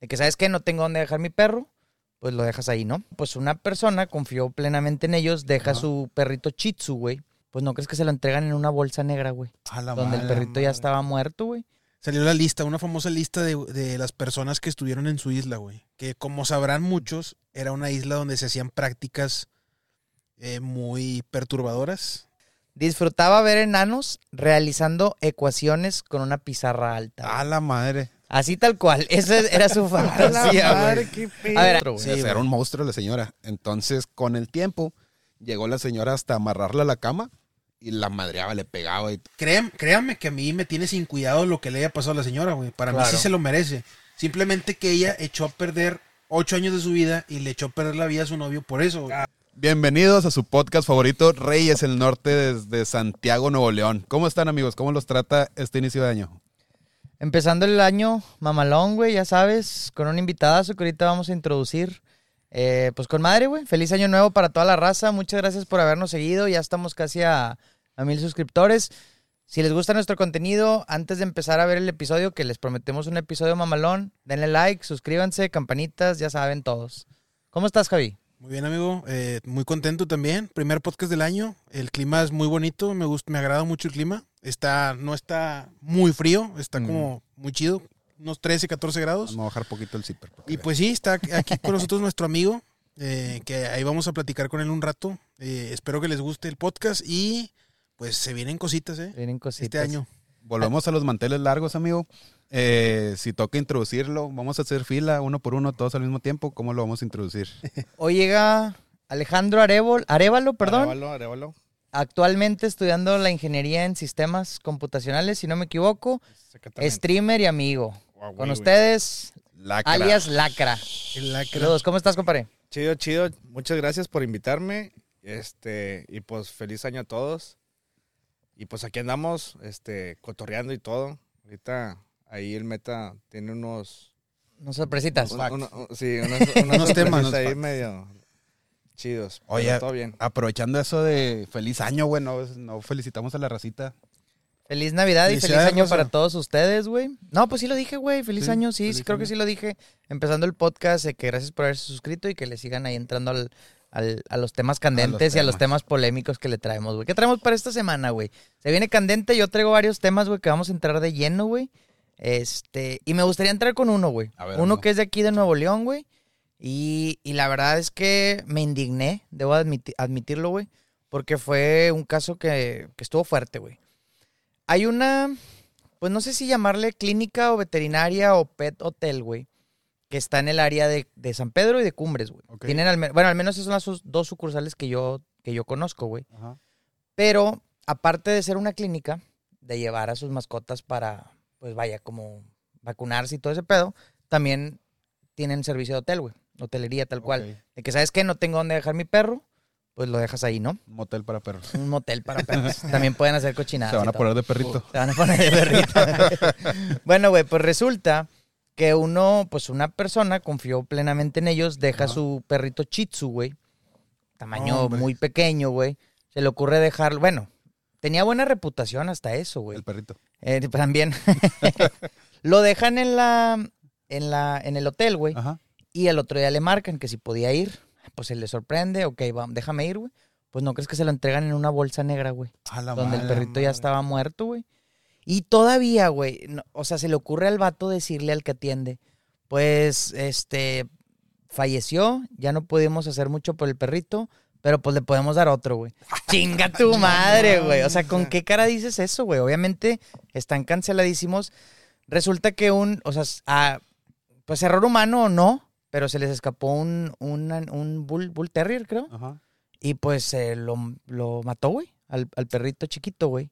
De que, ¿sabes qué? No tengo dónde dejar mi perro, pues lo dejas ahí, ¿no? Pues una persona confió plenamente en ellos, deja Ajá. su perrito Chitsu, güey. Pues no crees que se lo entregan en una bolsa negra, güey. Donde el madre. perrito ya estaba muerto, güey. Salió la lista, una famosa lista de, de las personas que estuvieron en su isla, güey. Que como sabrán muchos, era una isla donde se hacían prácticas eh, muy perturbadoras. Disfrutaba ver enanos realizando ecuaciones con una pizarra alta. A la madre. Así tal cual. Esa era su fantasía, güey. A ver, Sí, era un monstruo la señora. Entonces, con el tiempo, llegó la señora hasta amarrarla a la cama y la madreaba, le pegaba y Créan- créanme que a mí me tiene sin cuidado lo que le haya pasado a la señora, güey. Para mí Claro. sí se lo merece. Simplemente que ella echó a perder ocho años de su vida y le echó a perder la vida a su novio por eso. güey. Bienvenidos a su podcast favorito, Reyes el Norte desde Santiago, Nuevo León. ¿Cómo están amigos? ¿Cómo los trata este inicio de año? Empezando el año mamalón, güey, ya sabes, con un invitadazo que ahorita vamos a introducir. Eh, pues con madre, güey. Feliz año nuevo para toda la raza. Muchas gracias por habernos seguido. Ya estamos casi a, a mil suscriptores. Si les gusta nuestro contenido, antes de empezar a ver el episodio, que les prometemos un episodio mamalón, denle like, suscríbanse, campanitas, ya saben todos. ¿Cómo estás, Javi? Muy bien, amigo. Eh, muy contento también. Primer podcast del año. El clima es muy bonito. Me gusta, me agrada mucho el clima. Está, no está muy frío. Está Mm. como muy chido. Unos 13, 14 grados. Vamos a bajar poquito el zipper. Y vean. pues sí, está aquí con nosotros nuestro amigo. eh, que ahí vamos a platicar con él un rato. Eh, espero que les guste el podcast. Y pues se vienen cositas, ¿eh? Vienen cositas. Este año. Volvemos a los manteles largos, amigo. Eh, si toca introducirlo, vamos a hacer fila uno por uno, todos al mismo tiempo. ¿Cómo lo vamos a introducir? Hoy llega Alejandro Arevol, Arevalo, perdón. Arévalo, arévalo. Actualmente estudiando la ingeniería en sistemas computacionales, si no me equivoco. Streamer y amigo. Con ustedes, Lacra. alias Lacra. Lacra. Saludos, ¿cómo estás, compadre? Chido, chido. Muchas gracias por invitarme. Este, y pues feliz año a todos. Y pues aquí andamos, este, cotorreando y todo. Ahorita ahí el meta tiene unos. No sorpresitas. un- uno- un- sí, unos, Unos temas, sorpresitas ahí facts. medio chidos. Oye, todo bien. Aprovechando eso de feliz año, güey, no, no felicitamos a la racita. Feliz Navidad y feliz año para todos ustedes, güey. No, pues sí lo dije, güey. Feliz Sí, año, sí, feliz sí, creo que sí lo dije. Empezando el podcast, eh, que gracias por haberse suscrito y que le sigan ahí entrando al, al- a los temas candentes y a los temas. temas polémicos que le traemos, güey. ¿Qué traemos para esta semana, güey? Se viene candente, yo traigo varios temas, güey, que vamos a entrar de lleno, güey. Este, y me gustaría entrar con uno, güey. Ver, Uno que es de aquí de Nuevo León, güey. Y, y la verdad es que me indigné, debo admiti- admitirlo, güey. Porque fue un caso que, que estuvo fuerte, güey. Hay una, pues no sé si llamarle clínica o veterinaria o pet hotel, güey. Que está en el área de, de San Pedro y de Cumbres, güey. Tienen al bueno, al menos esas son las dos sucursales que yo, que yo conozco, güey. Pero aparte de ser una clínica, de llevar a sus mascotas para, pues vaya, como vacunarse y todo ese pedo, también tienen servicio de hotel, güey. Hotelería tal cual. De que, ¿sabes qué? No tengo dónde dejar mi perro, pues lo dejas ahí, ¿no? Motel para perros. Un motel para perros. también pueden hacer cochinadas. Se van a poner de perrito. Se van a poner de perrito. bueno, güey, pues resulta que uno, pues una persona confió plenamente en ellos, deja su perrito Chitsu, güey. Tamaño Hombre. muy pequeño, güey. Se le ocurre dejarlo. Bueno, tenía buena reputación hasta eso, güey. El perrito. Eh, también. Lo dejan en la. En la. En el hotel, güey. Ajá. Y el otro día le marcan que si podía ir. Pues se le sorprende. Ok, va, déjame ir, güey. Pues no crees que se lo entregan en una bolsa negra, güey donde el perrito ya estaba muerto, güey. Y todavía, güey, no- o sea, se le ocurre al vato decirle al que atiende, pues, este, falleció, ya no pudimos hacer mucho por el perrito, pero pues le podemos dar otro, güey. Chinga tu madre, güey. O sea, ¿con qué cara dices eso, güey? Obviamente están canceladísimos. Resulta que un, o sea, s- ah, pues error humano o no, pero se les escapó un, un, un bull, bull terrier, creo. Ajá. Y pues eh, lo, lo mató, güey, al, al perrito chiquito, güey.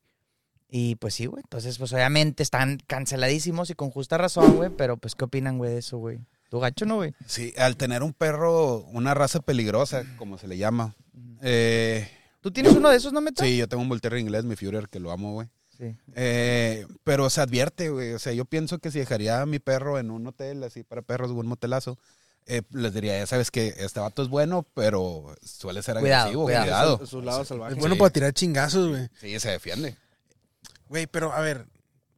Y pues sí, güey. Entonces, pues obviamente están canceladísimos y con justa razón, güey. Pero pues, ¿qué opinan, güey, de eso, güey? ¿Tu gacho no, güey? Sí, al tener un perro, una raza peligrosa, como se le llama. Eh, ¿Tú tienes uno de esos, no, Meta? sí, yo tengo un Terrier inglés, mi Führer, que lo amo, güey. Sí. Eh, pero se advierte, güey. O sea, yo pienso que si dejaría a mi perro en un hotel así para perros, un motelazo, eh, les diría, ya sabes que este vato es bueno, pero suele ser agresivo, cuidado. cuidado. Su, su lado salvaje. Es bueno Sí. para tirar chingazos, güey. Sí, se defiende. Güey, pero a ver,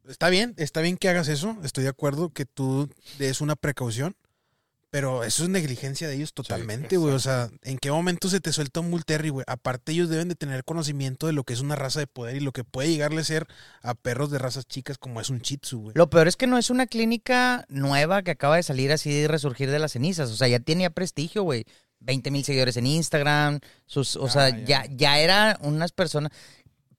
está bien, está bien que hagas eso. Estoy de acuerdo que tú des una precaución. Pero eso es negligencia de ellos totalmente, güey. o sea, ¿en qué momento se te suelta un Bull Terrier, güey? Aparte, ellos deben de tener conocimiento de lo que es una raza de poder y lo que puede llegarle a ser a perros de razas chicas como es un Shih Tzu, güey. Lo peor es que no es una clínica nueva que acaba de salir así de resurgir de las cenizas. O sea, ya tenía prestigio, güey. 20 mil seguidores en Instagram. Sus, o Ah, sea, ya. ya, ya eran unas personas.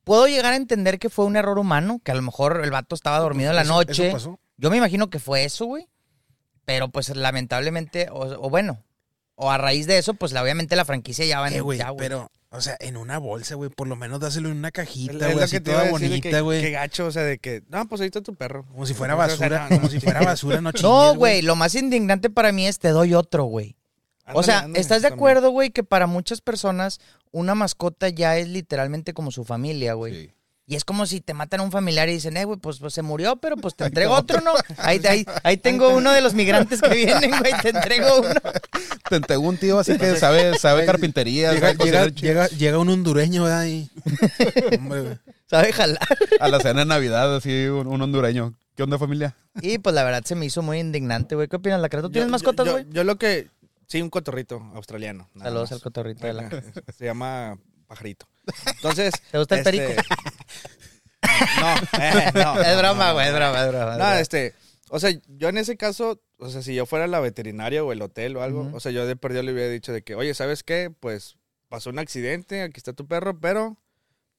Puedo llegar a entender que fue un error humano, que a lo mejor el vato estaba dormido en la noche. Eso pasó. Yo me imagino que fue eso, güey. Pero pues lamentablemente, o, o bueno, o a raíz de eso, pues la- obviamente la franquicia ya va en Eh, güey, pero, o sea, en una bolsa, güey, por lo menos dáselo en una cajita, güey, así que te iba toda bonita, güey. que gacho, o sea, de que, no, pues ahí está tu perro. Como si fuera basura, como si fuera basura, no chingues, No, güey, lo más indignante para mí es te doy otro, güey. O sea, ándale, ¿estás de acuerdo, güey, que para muchas personas una mascota ya es literalmente como su familia, güey? Sí. Y es como si te matan a un familiar y dicen, eh, güey, pues, pues se murió, pero pues te entrego otro, ¿no? Ahí, ahí, ahí tengo uno de los migrantes que vienen, güey, te entrego uno. Te tengo un tío así que sabe, sabe carpintería, Llega, sabe llega, llega, llega un hondureño, ¿verdad? Y... Hombre, güey. ¿Sabe jalar? A la cena de Navidad, así, un, un hondureño. ¿Qué onda, familia? Y pues la verdad se me hizo muy indignante, güey. ¿Qué opinas, Lacra? ¿Tú tienes Yo- mascotas, yo- güey? Yo, lo que, sí, un cotorrito australiano. Saludos más. al cotorrito de la... Se llama pajarito. Entonces. ¿Te gusta el este, perico? No, eh, no. Es broma, no, güey, es broma, es broma. No, este, o sea, yo en ese caso, o sea, si yo fuera la veterinaria o el hotel o algo, o sea, yo de perdido le hubiera dicho de que, oye, ¿sabes qué? Pues pasó un accidente, aquí está tu perro, pero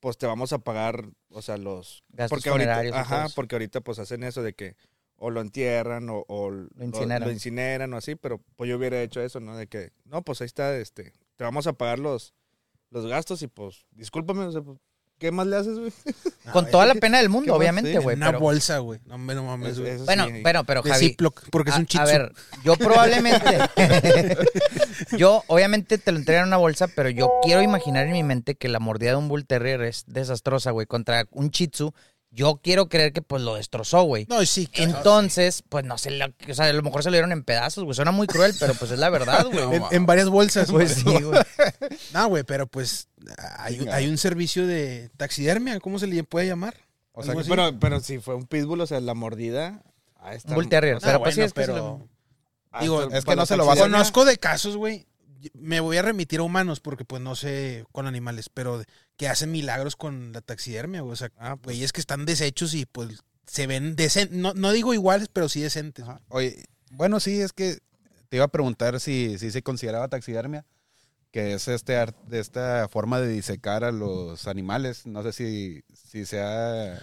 pues te vamos a pagar, o sea, los Gastos porque ahorita, ajá, porque ahorita pues hacen eso de que o lo entierran o, o lo, incineran. lo incineran o así, pero pues yo hubiera hecho eso, ¿no? De que, no, pues ahí está, este, te vamos a pagar los, los gastos y pues, discúlpame, o sea, pues, ¿qué más le haces, güey? Con No, toda es la que- pena del mundo, obviamente, güey. una pero- bolsa, güey. No, no mames, güey. Bueno, sí. pero, Javi, Ziploc, porque es a, un Shih a ver, yo probablemente, yo obviamente te lo entregan en una bolsa, pero yo quiero imaginar en mi mente que la mordida de un Bull Terrier es desastrosa, güey, contra un Shih Tzu. Yo quiero creer que pues lo destrozó, güey. No, sí. claro. Entonces, pues no sé, o sea, a lo mejor se lo dieron en pedazos, güey. Suena muy cruel, pero pues es la verdad, güey. en, en varias bolsas. Pues sí, güey. No, güey, pero pues hay, un- hay un servicio de taxidermia, ¿cómo se le puede llamar? O sea, que-. Pero, pero si fue un pitbull, o sea, la mordida. Bull Terrier. No, pero pues sí, que pero- lo- Ah, Digo, es que para no se lo vas a- Conozco de casos, güey. Me voy a remitir a humanos porque pues no sé con animales, pero que hacen milagros con la taxidermia, güey. O sea, Ah, pues. güeyes que están deshechos y pues se ven decentes. No, no digo iguales, pero sí decentes. Ajá. Oye, bueno, sí, es que te iba a preguntar si, si se consideraba taxidermia, que es este esta forma de disecar a los animales. No sé si, si sea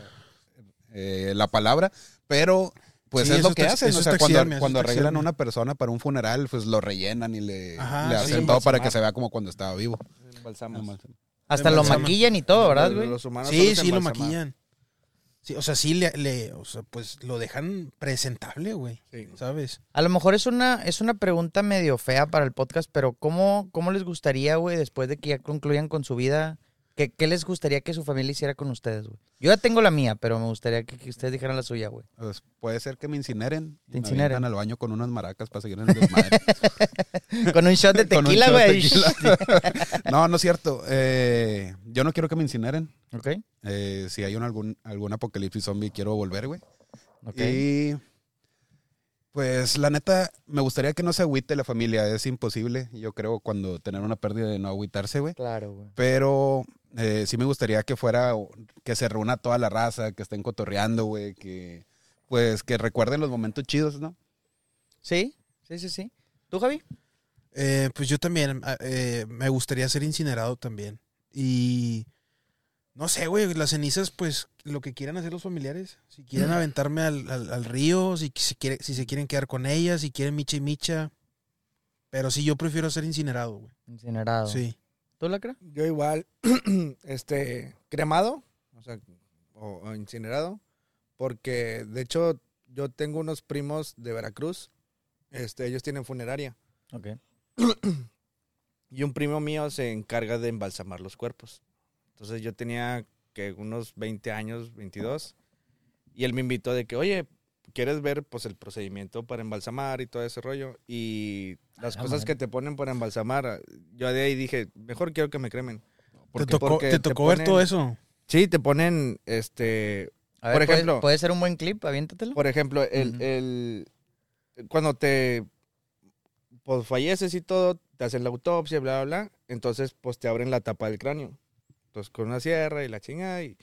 eh, la palabra, pero pues Sí, es lo que hacen. O sea, cuando, arreglan a una persona para un funeral, pues lo rellenan y le, Ajá, le sí, hacen sí, todo para que se vea como cuando estaba vivo. Embalsamos. Hasta lo maquillan y todo, ¿verdad, güey? Los humanos Sí, sí, lo maquillan. Sí, o sea, sí, le, le- o sea, pues lo dejan presentable, güey. Sí. ¿Sabes? A lo mejor es una, es una pregunta medio fea para el podcast, pero ¿cómo, cómo les gustaría, güey, después de que ya concluyan con su vida? ¿Qué, qué les gustaría que su familia hiciera con ustedes, güey? Yo ya tengo la mía, pero me gustaría que, que ustedes dijeran la suya, güey. Pues puede ser que me incineren. Te me incineren. avientan al baño con unas maracas para seguir en el desmadre. Con un shot de tequila, güey. no, no es cierto. Eh, yo no quiero que me incineren. ok, Eh, si hay un, algún, algún apocalipsis zombie, quiero volver, güey. ok. Y pues la neta, me gustaría que no se agüite la familia. Es imposible, yo creo, cuando tener una pérdida de no agüitarse, güey. Claro, güey. Pero eh, sí me gustaría que fuera, que se reúna toda la raza, que estén cotorreando, güey, que pues que recuerden los momentos chidos, ¿no? Sí, sí, sí, sí. ¿Tú, Javi? Eh, pues yo también ah, eh, me gustaría ser incinerado también. Y no sé, güey, las cenizas, pues lo que quieran hacer los familiares. Si quieren aventarme al, al- al río, si, se quiere, si se quieren quedar con ellas, si quieren micha y micha. Pero sí, yo prefiero ser incinerado, güey. Incinerado. Sí. ¿Tú, Lacra? Yo igual, este, cremado, o sea, o, o incinerado, porque de hecho yo tengo unos primos de Veracruz, este, ellos tienen funeraria, Ok. y un primo mío se encarga de embalsamar los cuerpos. Entonces yo tenía que unos 20 años, 22, y él me invitó de que, oye, ¿quieres ver pues el procedimiento para embalsamar y todo ese rollo? Y las la cosas madre. que te ponen para embalsamar, yo de ahí dije, mejor quiero que me cremen. ¿Te tocó, porque te te tocó ver todo eso? Sí, te ponen, este, A ver, Por ¿puede- ejemplo- ¿puede, ser un buen clip? Aviéntatelo. Por ejemplo, el, el- cuando te pues, falleces y todo, te hacen la autopsia, bla, bla, bla, entonces pues te abren la tapa del cráneo. Entonces con una sierra y la chingada y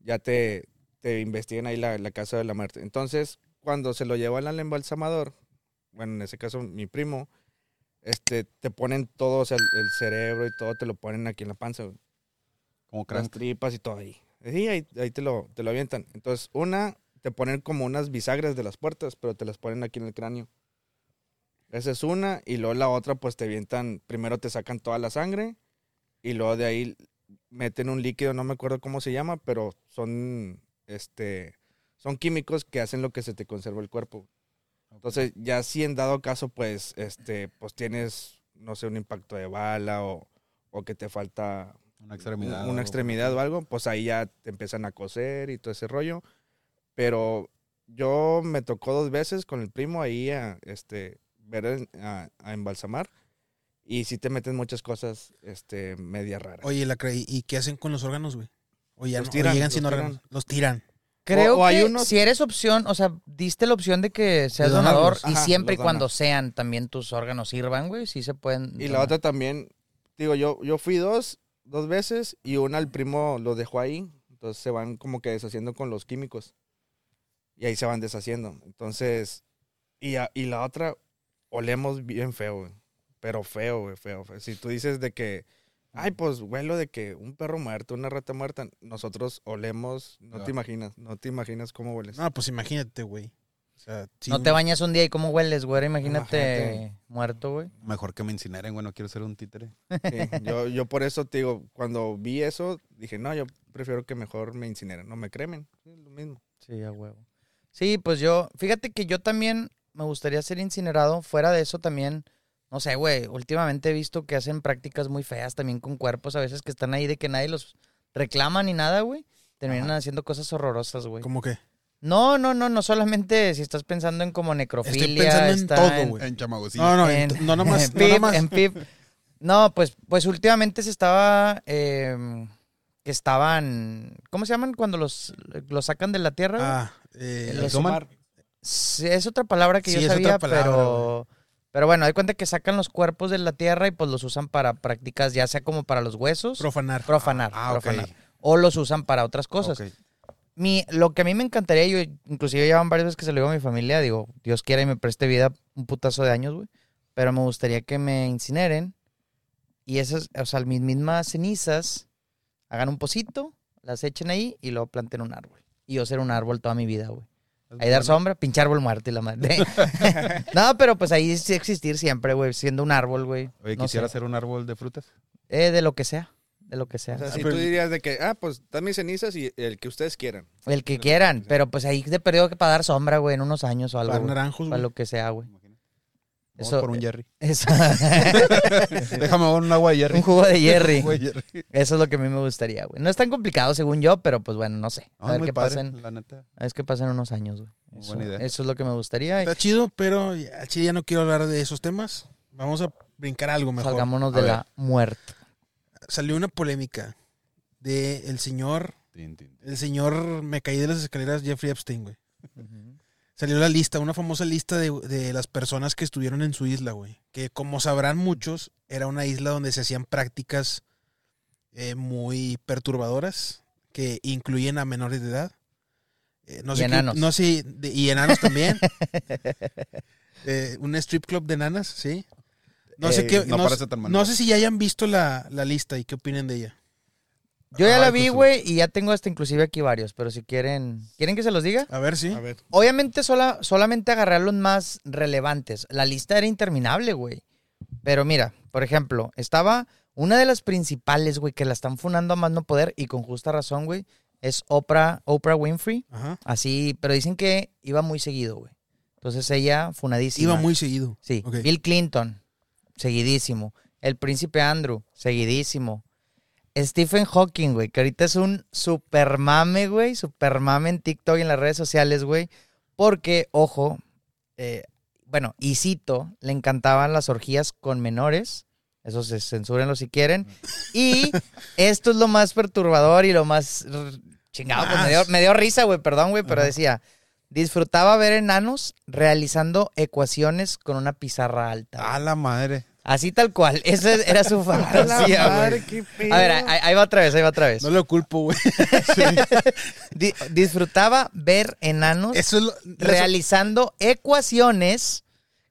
ya te, te investigan ahí la, la casa de la muerte. Entonces, cuando se lo llevan al embalsamador, bueno, en ese caso mi primo, este, te ponen todo, o sea, el, el cerebro y todo, te lo ponen aquí en la panza, güey Como las tripas y todo ahí. Sí, ahí, ahí te, lo, te lo avientan. Entonces, una, te ponen como unas bisagras de las puertas, pero te las ponen aquí en el cráneo. Esa es una. Y luego la otra, pues te avientan, primero te sacan toda la sangre y luego de ahí meten un líquido, no me acuerdo cómo se llama, pero son, este, son químicos que hacen lo que se te conserva el cuerpo. Entonces, ya si en dado caso, pues, este, pues tienes, no sé, un impacto de bala o, o que te falta Una extremidad. una o- extremidad o algo, pues ahí ya te empiezan a coser y todo ese rollo. Pero yo me tocó dos veces con el primo ahí a este ver a, a embalsamar y sí te meten muchas cosas este media raras. Oye, la ¿y qué hacen con los órganos, güey? O ya Los no- o tiran, llegan los sin tiran. órganos. Los tiran. Creo o hay que unos- si eres opción, o sea, diste la opción de que seas donador y siempre y cuando sean también tus órganos sirvan, güey, sí se pueden. y la otra también, digo, yo, yo fui dos, dos veces y una el primo lo dejó ahí, entonces se van como que deshaciendo con los químicos. Y ahí se van deshaciendo. Entonces, y, a- y la otra, olemos bien feo, güey. Pero feo, güey, feo, feo. Si tú dices de que, ay, pues huelo de que un perro muerto, una rata muerta, nosotros olemos, no te imaginas, no te imaginas cómo hueles. No, pues imagínate, güey. O sea, sí, no te bañas un día y cómo hueles, güey. Imagínate Imagínate. muerto, güey. Mejor que me incineren, güey. No quiero ser un títere. Sí, yo, yo por eso te digo, cuando vi eso, dije, no, yo prefiero que mejor me incineren, no me cremen, sí, lo mismo. Sí, a huevo. Sí, pues yo, fíjate que yo también me gustaría ser incinerado. Fuera de eso también, no sé, güey, últimamente he visto que hacen prácticas muy feas también con cuerpos, a veces que están ahí de que nadie los reclama ni nada, güey. Terminan haciendo cosas horrorosas, güey. ¿Cómo que? No, no, no, no solamente si estás pensando en como necrofilia. Estoy pensando en está todo, en- güey. En chamagocillo. No, no, en- en- no nomás. en no PIP, nomás. en PIP. No, pues, pues últimamente se estaba, eh, que estaban, ¿cómo se llaman cuando los, los sacan de la tierra? Ah, eh, Los. Sí, es otra palabra que Sí, yo es otra sabía, palabra, pero, pero bueno, hay cuenta que sacan los cuerpos de la tierra y pues los usan para prácticas, ya sea como para los huesos, profanar. profanar, Ah, profanar, o los usan para otras cosas. Mi, lo que a mí me encantaría, yo inclusive ya van varias veces que se lo digo a mi familia, digo, Dios quiera y me preste vida un putazo de años, güey. Pero me gustaría que me incineren y esas, o sea, mis mismas cenizas, hagan un pocito, las echen ahí y luego planten un árbol. Y yo ser un árbol toda mi vida, güey. Ahí dar sombra, pinche árbol muerto y la madre. no, pero pues ahí sí existir siempre, güey, siendo un árbol, güey. Oye, No quisiera sé. ser un árbol de frutas. Eh, de lo que sea, de lo que sea. O sea, Ah, si tú dirías de que, ah, pues dan mis cenizas y el que ustedes quieran. El que quieran, pero pues ahí de periodo que para dar sombra, güey, en unos años o algo. Para güey. naranjos, Para güey. lo que sea, güey. Vamos Eso- por un Jerry. Eso. Déjame un agua de Jerry. un jugo de Jerry. Eso es lo que a mí me gustaría, güey. No es tan complicado según yo, pero pues bueno, no sé. No, A ver qué padre, pasa en, la neta. a ver qué pasa en unos años, güey. Eso, buena idea. eso es lo que me gustaría. Está chido, pero ya, al chile ya no quiero hablar de esos temas. Vamos a brincar algo mejor. Salgámonos A de ver. la muerte. Salió una polémica de el señor, el señor me caí de las escaleras Jeffrey Epstein, güey. Salió la lista, una famosa lista de, de las personas que estuvieron en su isla, güey. Que como sabrán muchos, era una isla donde se hacían prácticas eh, muy perturbadoras que incluyen a menores de edad. Eh, no Y sé qué- enanos. no sé, de- y enanos también. Eh, un strip club de enanas, sí. No sé qué. no No, parece tan no sé si ya hayan visto la, la lista y qué opinen de ella. Yo ya la vi, pues, güey, y ya tengo hasta inclusive aquí varios, pero si quieren... ¿Quieren que se los diga? A ver, sí. A ver. Obviamente sola, solamente agarrar los más relevantes. La lista era interminable, güey. Pero mira, por ejemplo, estaba una de las principales, güey, que la están funando a más no poder y con justa razón, güey, es Oprah, Oprah Winfrey. Ajá. Así, pero dicen que iba muy seguido, güey. Entonces ella, funadísima. Iba muy seguido. Sí. Ok. Bill Clinton, seguidísimo. El príncipe Andrew, seguidísimo. Stephen Hawking, güey, que ahorita es un super mame, güey, super mame en TikTok y en las redes sociales, güey. Porque, ojo, eh, bueno, y cito, le encantaban las orgías con menores. Eso se censúrenlo si quieren. Y esto es lo más perturbador y lo más chingado, pues me dio, me dio risa, güey, perdón, güey, pero Ajá. decía, disfrutaba ver enanos realizando ecuaciones con una pizarra alta. A la madre. Así tal cual, esa era su fantasía, güey. A ver, ahí, ahí va otra vez, ahí va otra vez. No lo culpo, güey. Di- disfrutaba ver enanos Eso es lo. realizando ecuaciones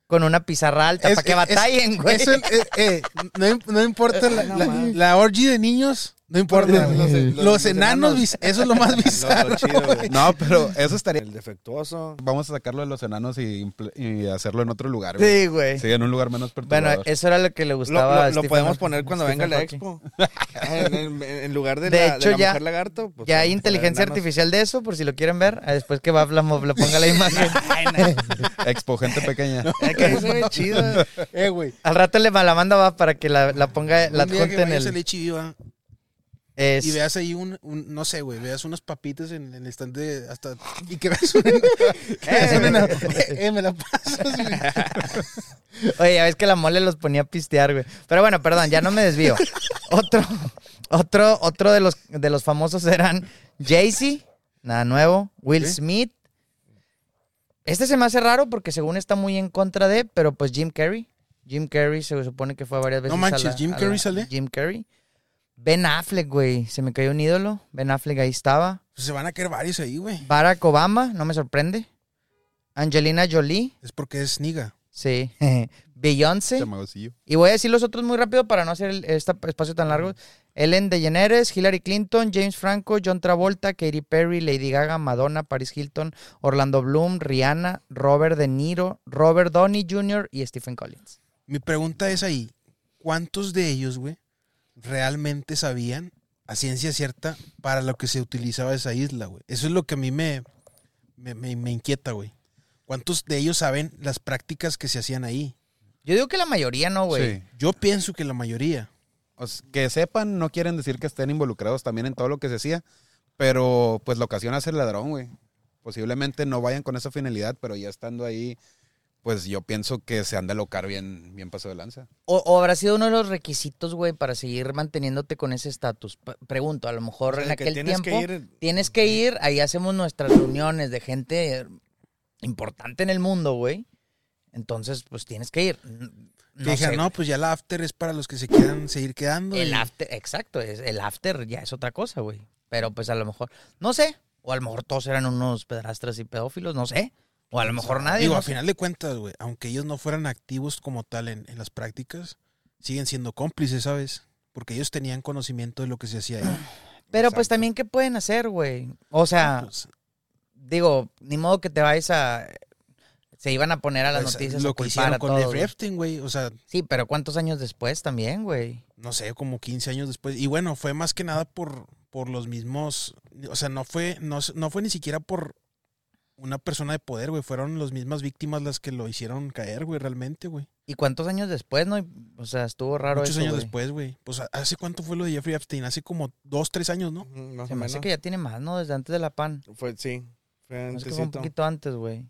con una pizarra alta, es- para que es- batallen, güey. eso, eh, eh, no, no importa la, la, la orgy de niños. No importa. Los- Los, los- los enanos, eso es lo más Lo- lo bizarro. chido, güey. güey. No, pero eso estaría. El defectuoso. Vamos a sacarlo de los enanos y, hacerlo en otro lugar. güey. Sí, güey. Sí, en un lugar menos Bueno, perturbador. eso era lo que le Lo, gustaba lo- a lo Stephen podemos poner cuando Stephen venga la Hawking. expo. en, en- en lugar de, De la, hecho, de la ya- mujer lagarto. pues, Ya hay inteligencia artificial de eso, por si lo quieren ver. ah, Después que mo- le ponga la imagen. Expo, gente pequeña. Es que se ve chido. Eh, güey. Al rato le la manda Bab para que la, la ponga, la adjunte en el. va, es- y veas ahí un, un- no sé, güey, veas unas papitas en, en el estante hasta y que veas un, que veas un enano. eh, me la pasas, güey. Oye, ya ves que la mole los ponía a pistear, güey. Pero bueno, perdón, ya no me desvío. otro, otro, otro de los, de los famosos eran Jay-Z, nada nuevo, Will. Smith. Este se me hace raro porque según está muy en contra de, pero pues Jim Carrey. Jim Carrey se supone que fue varias veces. No manches, a la- ¿Jim Carrey sale? Jim Carrey. Ben Affleck, güey. Se me cayó un ídolo. Ben Affleck ahí estaba. Pues se van a caer varios ahí, güey. Barack Obama, no me sorprende. Angelina Jolie, Es porque es niga. sí. Beyoncé. Y voy a decir los otros muy rápido para no hacer el- este espacio tan largo. Ellen DeGeneres, Hillary Clinton, James Franco, John Travolta, Katy Perry, Lady Gaga, Madonna, Paris Hilton, Orlando Bloom, Rihanna, Robert De Niro, Robert Downey Jr. y Stephen Collins. Mi pregunta es ahí, ¿cuántos de ellos, güey, realmente sabían a ciencia cierta para lo que se utilizaba esa isla, güey? Eso es lo que a mí me, me, me- me inquieta, güey. ¿Cuántos de ellos saben las prácticas que se hacían ahí? Yo digo que la mayoría no, güey. Sí. Yo pienso que la mayoría. O sea, que sepan no quieren decir que estén involucrados también en todo lo que se hacía, pero pues la ocasión hace el ladrón, güey. Posiblemente no vayan con esa finalidad, pero ya estando ahí, pues yo pienso que se han de locar bien, bien paso de lanza. O, o habrá sido uno de los requisitos, güey, para seguir manteniéndote con ese estatus. Pregunto, a lo mejor O sea, en que aquel tienes tiempo que ir- tienes que ir, ahí hacemos nuestras reuniones de gente importante en el mundo, güey. Entonces, pues tienes que ir. No sé, no, pues ya la after es para los que se quieran seguir quedando. El y- after, exacto, es, el after ya es otra cosa, güey. Pero pues a lo mejor, no sé, o a lo mejor todos eran unos pedrastras y pedófilos, no sé. O a lo mejor nadie. Digo, no a final de cuentas, güey, aunque ellos no fueran activos como tal en, en las prácticas, siguen siendo cómplices, ¿sabes? Porque ellos tenían conocimiento de lo que se hacía ahí. Pero pues también, ¿qué pueden hacer, güey? O sea, Pues, digo, ni modo que te vayas a... Se iban a poner a las pues, noticias lo a que hicieron a con güey, o sea, Sí, pero ¿cuántos años después también, güey? no sé, como 15 años después. Y bueno, fue más que nada por, por los mismos, o sea, no fue, no, no fue ni siquiera por una persona de poder, güey, fueron las mismas víctimas las que lo hicieron caer, güey, realmente, güey. ¿Y cuántos años después, no? O sea, estuvo raro Muchos eso, años güey. después, güey. Pues, ¿hace cuánto fue lo de Jeffrey Epstein? Hace como dos, tres años, ¿no? Más Se o me hace que ya tiene más, ¿no? Desde antes de la PAN. Fue, sí. Fue Es que fue un poquito antes, güey.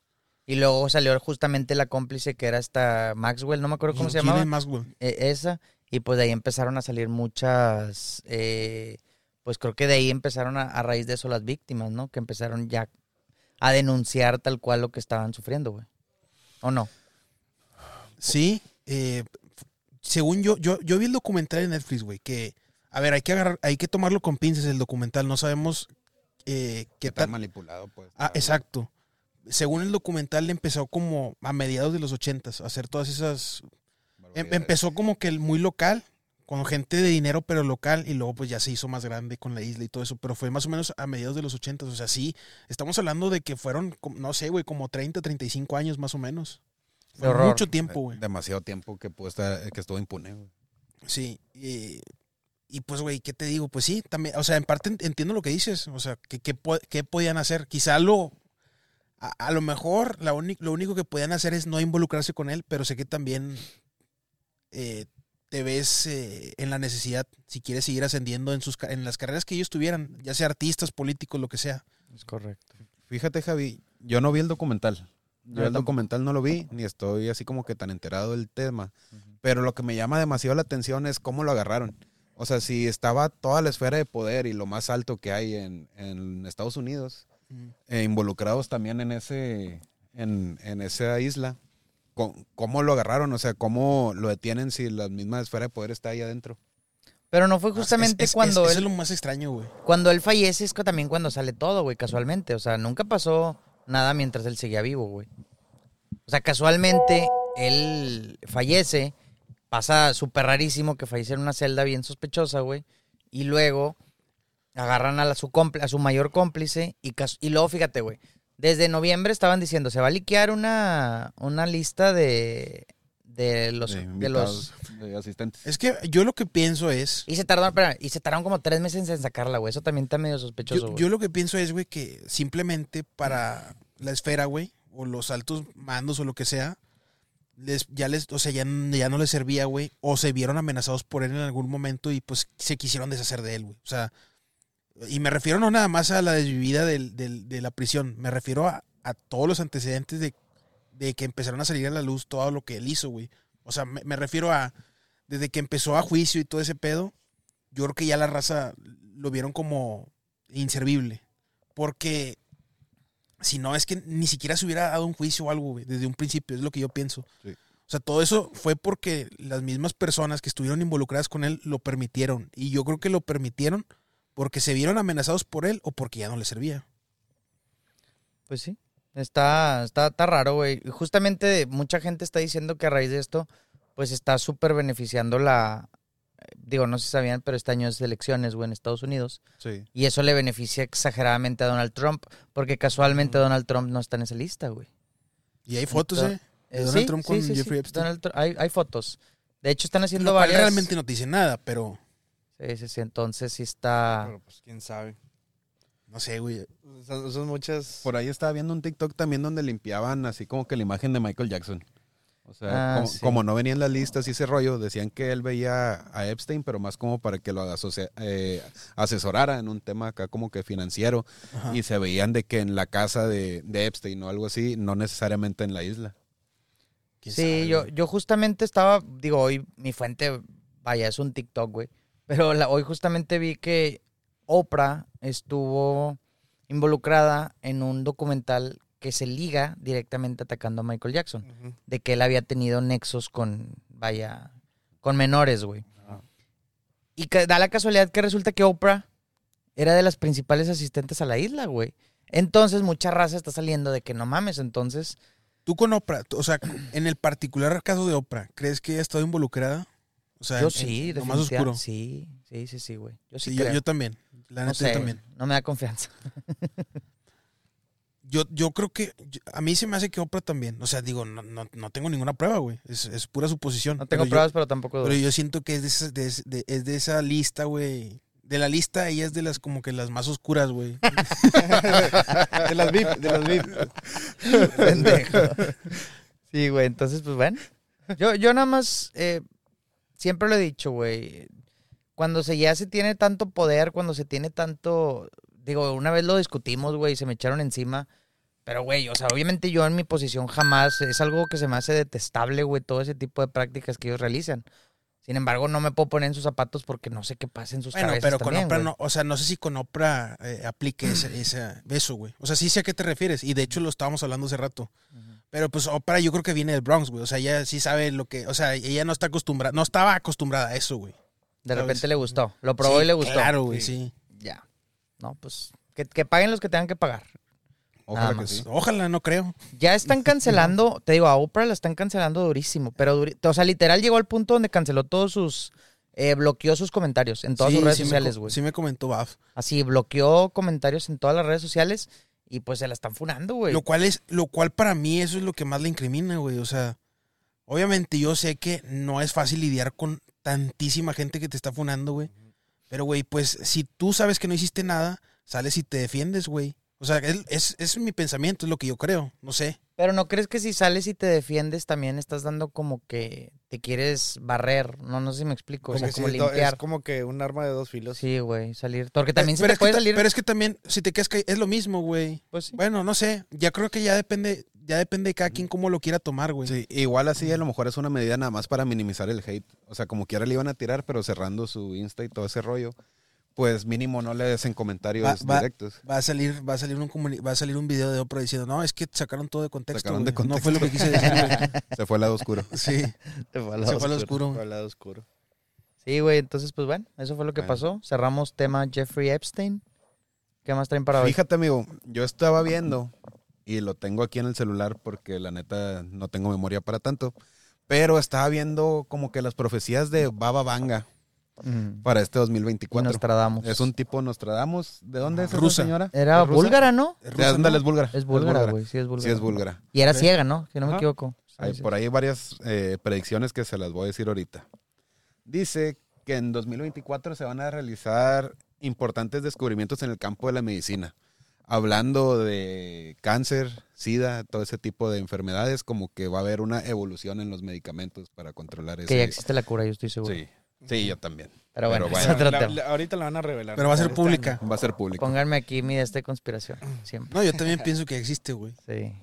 Y luego salió justamente la cómplice que era esta Maxwell, no me acuerdo cómo se llamaba. Maxwell. eh, esa. Y pues de ahí empezaron a salir muchas, eh, pues creo que de ahí empezaron a, a raíz de eso las víctimas, ¿no? Que empezaron ya a denunciar tal cual lo que estaban sufriendo, güey. ¿O no? Sí, eh, según yo, yo, yo vi el documental en Netflix, güey, que, a ver, hay que agarrar, hay que tomarlo con pinzas el documental, no sabemos eh, qué tal. manipulado, pues. Ah, exacto. Según el documental empezó como a mediados de los ochentas a hacer todas esas. em- empezó como que el muy local, con gente de dinero pero local, y luego pues ya se hizo más grande con la isla y todo eso, pero fue más o menos a mediados de los ochentas, o sea, sí, estamos hablando de que fueron, no sé, güey, como 30, 35 años más o menos. Fue horror. mucho tiempo, güey. Demasiado tiempo que, pudo estar- que estuvo impune, güey. Sí, y, y pues, güey, ¿qué te digo? Pues sí, también, o sea, en parte en- entiendo lo que dices, o sea, ¿qué, qué, po- qué podían hacer? Quizá lo, a, a lo mejor la lo único que podían hacer es no involucrarse con él, pero sé que también eh, te ves eh, en la necesidad, si quieres seguir ascendiendo en, sus, en las carreras que ellos tuvieran, ya sea artistas, políticos, lo que sea. Es correcto. Fíjate, Javi, yo no vi el documental. No, Yo el documental no lo vi, ni estoy así como que tan enterado del tema. Pero lo que me llama demasiado la atención es cómo lo agarraron. O sea, si estaba toda la esfera de poder y lo más alto que hay en, en Estados Unidos, eh, involucrados también en ese en, en esa isla, ¿cómo, cómo lo agarraron? O sea, ¿cómo lo detienen si la misma esfera de poder está ahí adentro? Pero no fue Es- justamente es- es- cuando él es lo más extraño, güey. Cuando él fallece es que también cuando sale todo, güey, casualmente. O sea, nunca pasó nada mientras él seguía vivo, güey. O sea, casualmente él fallece, pasa súper rarísimo que fallece en una celda bien sospechosa, güey. Y luego agarran a, la- su, a su mayor cómplice y, y luego, fíjate, güey. Desde noviembre estaban diciendo, se va a liquear una, una lista de, de los... de de los de asistentes. Es que yo lo que pienso es. y se tardaron, espera, y se tardaron como tres meses en sacarla, güey. Eso también está medio sospechoso, Yo, yo lo que pienso es, güey, que simplemente para la esfera, güey, o los altos mandos o lo que sea, les, ya les, o sea, ya, ya no les servía, güey, o se vieron amenazados por él en algún momento y pues se quisieron deshacer de él, güey. O sea, y me refiero no nada más a la desvivida del- del- de la prisión, me refiero a, a todos los antecedentes de, de que empezaron a salir a la luz todo lo que él hizo, güey. O sea, me, me refiero a, desde que empezó a juicio y todo ese pedo, yo creo que ya la raza lo vieron como inservible. Porque si no, es que ni siquiera se hubiera dado un juicio o algo, güey, desde un principio, es lo que yo pienso. Sí. O sea, todo eso fue porque las mismas personas que estuvieron involucradas con él lo permitieron. Y yo creo que lo permitieron porque se vieron amenazados por él o porque ya no le servía. Pues sí. Está, está, está raro, güey. Justamente mucha gente está diciendo que a raíz de esto, pues está súper beneficiando la. Digo, no sé si sabían, pero este año es elecciones, güey, en Estados Unidos. Sí. Y eso le beneficia exageradamente a Donald Trump, porque casualmente Donald Trump no está en esa lista, güey. Y hay fotos, ¿eh? De Eh, Donald sí, Trump con sí, sí. Jeffrey Epstein. Donald hay, hay fotos. De hecho, están haciendo Lo varias. realmente no te dice nada, pero Sí, sí, sí. Entonces sí está. Pero pues quién sabe. no sé, güey. Son, son muchas. Por ahí estaba viendo un TikTok también donde limpiaban así como que la imagen de Michael Jackson. O sea, Ah, como, sí. como no venían las listas y ese rollo, decían que él veía a Epstein, pero más como para que lo asocia- eh, asesorara en un tema acá como que financiero. Ajá. Y se veían de que en la casa de, de Epstein o algo así, no necesariamente en la isla. ¿Quién Sí, sabe, yo, yo justamente estaba, digo, hoy mi fuente, vaya, es un TikTok, güey. Pero la- hoy justamente vi que Oprah estuvo involucrada en un documental que se liga directamente atacando a Michael Jackson. De que él había tenido nexos con, vaya, con menores, güey. Y que da la casualidad que resulta que Oprah era de las principales asistentes a la isla, güey. Entonces mucha raza está saliendo de que no mames, entonces... Tú con Oprah, o sea, en el particular caso de Oprah, ¿crees que ha estado involucrada? O sea, Yo en- sí, en lo más oscuro. Sí, sí, sí, sí, güey. Yo sí, Sí, yo, creo. yo también. La no neta, sé, yo también. no me da confianza. Yo, yo creo que yo- a mí se me hace que Oprah también. O sea, digo, no, no, no tengo ninguna prueba, güey. Es, es pura suposición. No tengo Pero yo- pruebas, pero tampoco. Pero yo siento que es de esa, de, de- es de esa lista, güey. De la lista, ella es de las como que las más oscuras, güey. de las VIP, de las VIP. Pendejo. Sí, güey, entonces, pues bueno. Yo, yo nada más, eh, siempre lo he dicho, güey. Cuando se ya se tiene tanto poder, cuando se tiene tanto. Digo, una vez lo discutimos, güey, y se me echaron encima. Pero, güey, o sea, obviamente yo en mi posición jamás. Es algo que se me hace detestable, güey, todo ese tipo de prácticas que ellos realizan. Sin embargo, no me puedo poner en sus zapatos porque no sé qué pasa en sus Bueno, cabezas pero con también, Oprah güey. no, o sea, no sé si con Oprah eh, aplique ese, ese- eso, güey. O sea, sí sé a qué te refieres. Y de hecho lo estábamos hablando hace rato. Ujú. Pero pues Oprah yo creo que viene del Bronx, güey. O sea, ella sí sabe lo que. O sea, ella no está acostumbrada. No estaba acostumbrada a eso, güey. De ¿sabes? repente le gustó. Lo probó Sí, y le gustó. Claro, güey, Sí. sí. Ya. No, pues que, que paguen los que tengan que pagar. Ojalá que sí. Ojalá, no creo. Ya están cancelando, te digo, a Oprah la están cancelando durísimo, pero duri- o sea, literal llegó al punto donde canceló todos sus, eh, bloqueó sus comentarios en todas Sí, sus redes sociales, güey. Sí me comentó Baf. Así, bloqueó comentarios en todas las redes sociales y pues se la están funando, güey. Lo cual es, lo cual para mí eso es lo que más le incrimina, güey. O sea, obviamente yo sé que no es fácil lidiar con tantísima gente que te está funando, güey. Pero, güey, pues si tú sabes que no hiciste nada, sales y te defiendes, güey. O sea, es, es, es mi pensamiento, es lo que yo creo. No sé. Pero ¿no crees que si sales y te defiendes también estás dando como que te quieres barrer? No, no sé si me explico. O sea, Como como limpiar. Es como que un arma de dos filos. Sí, güey, salir. Porque también se pero, te es que, puede salir. pero es que también, si te quedas que es lo mismo, güey. Pues sí. Bueno, no sé. Ya creo que ya depende, ya depende de cada quien cómo lo quiera tomar, güey. Sí, igual así a lo mejor es una medida nada más para minimizar el hate. O sea, como quiera le iban a tirar, pero cerrando su Insta y todo ese rollo, pues mínimo no le des en comentarios Va- va- directos. Va a salir, va a salir un va a salir un video de Oprah diciendo, no, es que sacaron todo de contexto. Sacaron de güey. No fue lo que quise decir. Se fue al lado oscuro. Sí, Te fue al se lado fue al oscuro. oscuro. Al lado oscuro. Sí, güey, entonces pues bueno, eso fue lo que Bueno. pasó. Cerramos tema Jeffrey Epstein. ¿Qué más traen para hoy? Fíjate, amigo, yo estaba viendo y lo tengo aquí en el celular porque la neta no tengo memoria para tanto, pero estaba viendo como que las profecías de Baba Vanga Mm. para este Y 2024. Nostradamus. Es un tipo Nostradamus. ¿De dónde es esa Rusa. señora? Era ¿Es rusa? búlgara, ¿no? Es rusa, ¿no? es búlgara. Es búlgara, güey, sí es búlgara. Sí, es búlgara. Y era ciega, ¿no? Si no me equivoco. Sí, Hay, sí, por sí. ahí varias eh, predicciones que se las voy a decir ahorita. Dice que en 2024 se van a realizar importantes descubrimientos en el campo de la medicina. Hablando de cáncer, sida, todo ese tipo de enfermedades, como que va a haber una evolución en los medicamentos para controlar eso. Que ya existe la cura, yo estoy seguro. Sí, sí, yo también. Pero bueno, Pero es bueno. otro La- tema. la- ahorita la van a revelar. Pero va a ser Este pública. Va a ser público. Pónganme aquí mi de esta conspiración. Siempre. No, yo también pienso que existe, güey. Sí.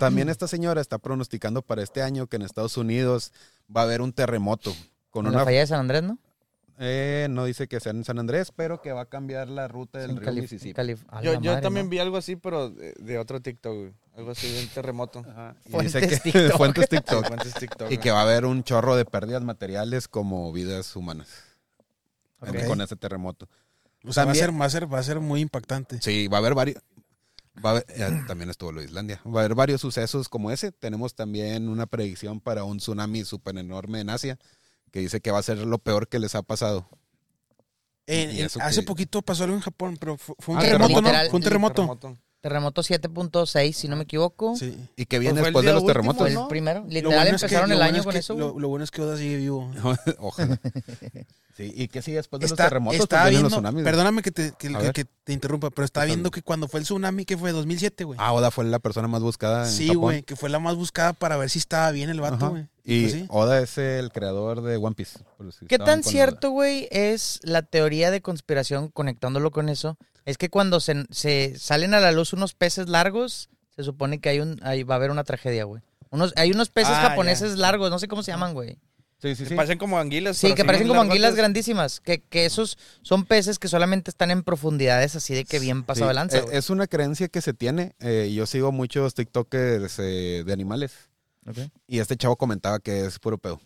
También esta señora está pronosticando para este año que en Estados Unidos va a haber un terremoto. Con En la una, falla de San Andrés, ¿no? Eh, no dice que sea en San Andrés, pero que va a cambiar la ruta del En río Calif- Mississippi. Calif- Yo, yo madre, también ¿no? vi algo así, pero de, de otro TikTok, güey. Algo así de un terremoto. Ajá. Y Fuentes dice que TikTok. fuentes TikTok. Fuentes TikTok, y que va a haber un chorro de pérdidas materiales como vidas humanas con ese terremoto. O sea, va a, ser, va, a ser, va a ser muy impactante. Sí, va a haber varios. Va a haber- eh, también estuvo lo de Islandia. Va a haber varios sucesos como ese. Tenemos también una predicción para un tsunami súper enorme en Asia, que dice que va a ser lo peor que les ha pasado. En- en- eso hace que- poquito pasó algo en Japón, pero fue, fue un Ah, terremoto, literal, ¿no? Fue un terremoto. Terremoto 7.6, si no me equivoco. Sí. Y que viene Pues después de los último, terremotos. Fue el ¿no? primero. Literal bueno es que- empezaron el bueno año es con que- eso. Lo, güey. lo bueno es que Oda sigue vivo. Ojalá. Sí, y que sí, después de Está- los terremotos estaba vienen los viendo, tsunamis. perdóname que te, que, te interrumpa, pero estaba Está viendo que cuando fue el tsunami, que fue 2007, güey. Ah, Oda fue la persona más buscada en sí, güey, que fue la más buscada para ver si estaba bien el vato, güey. Y Pues sí. Oda es el creador de One Piece. si ¿Qué tan cierto, güey, es la teoría de conspiración, conectándolo con eso? Es que cuando se, se salen a la luz unos peces largos, se supone que hay un, ahí va a haber una tragedia, güey. Unos, hay unos peces Ah, japoneses largos, no sé cómo se llaman, güey. Sí, sí, sí. parecen como anguilas. Sí, que parecen como anguilas grandísimas. Que, que esos son peces que solamente están en profundidades así de que bien pasado Sí, de lanza, eh. Es una creencia que se tiene. eh, yo sigo muchos TikTokers eh, de animales. Ok. Y este chavo comentaba que es puro pedo.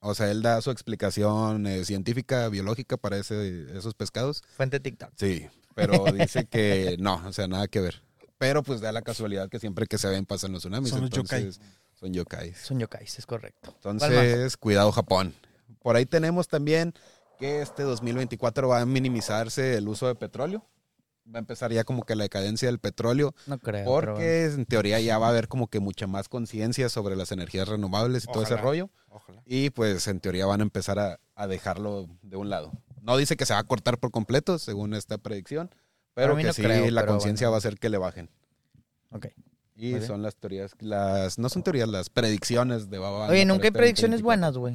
O sea, él da su explicación eh, científica, biológica para ese, esos pescados. Fuente TikTok. Sí, pero dice que no, o sea, nada que ver. Pero pues da la casualidad que siempre que se ven pasan los tsunamis. Son Son yokais. Son yokais, es correcto. Entonces, cuidado Japón. Por ahí tenemos también que este 2024 va a minimizarse el uso de petróleo. Va a empezar ya como que la decadencia del petróleo. No creo. Porque bueno. en teoría ya va a haber como que mucha más conciencia sobre las energías renovables y todo ese rollo. Ojalá. Y pues en teoría van a empezar a, a dejarlo de un lado. No dice que se va a cortar por completo, según esta predicción, pero que no sí creo, la conciencia bueno. va a hacer que le bajen. Ok. Y Muy bien. son las teorías, las no son teorías, las predicciones de Baba Oye, nunca hay predicciones 2024. buenas, güey.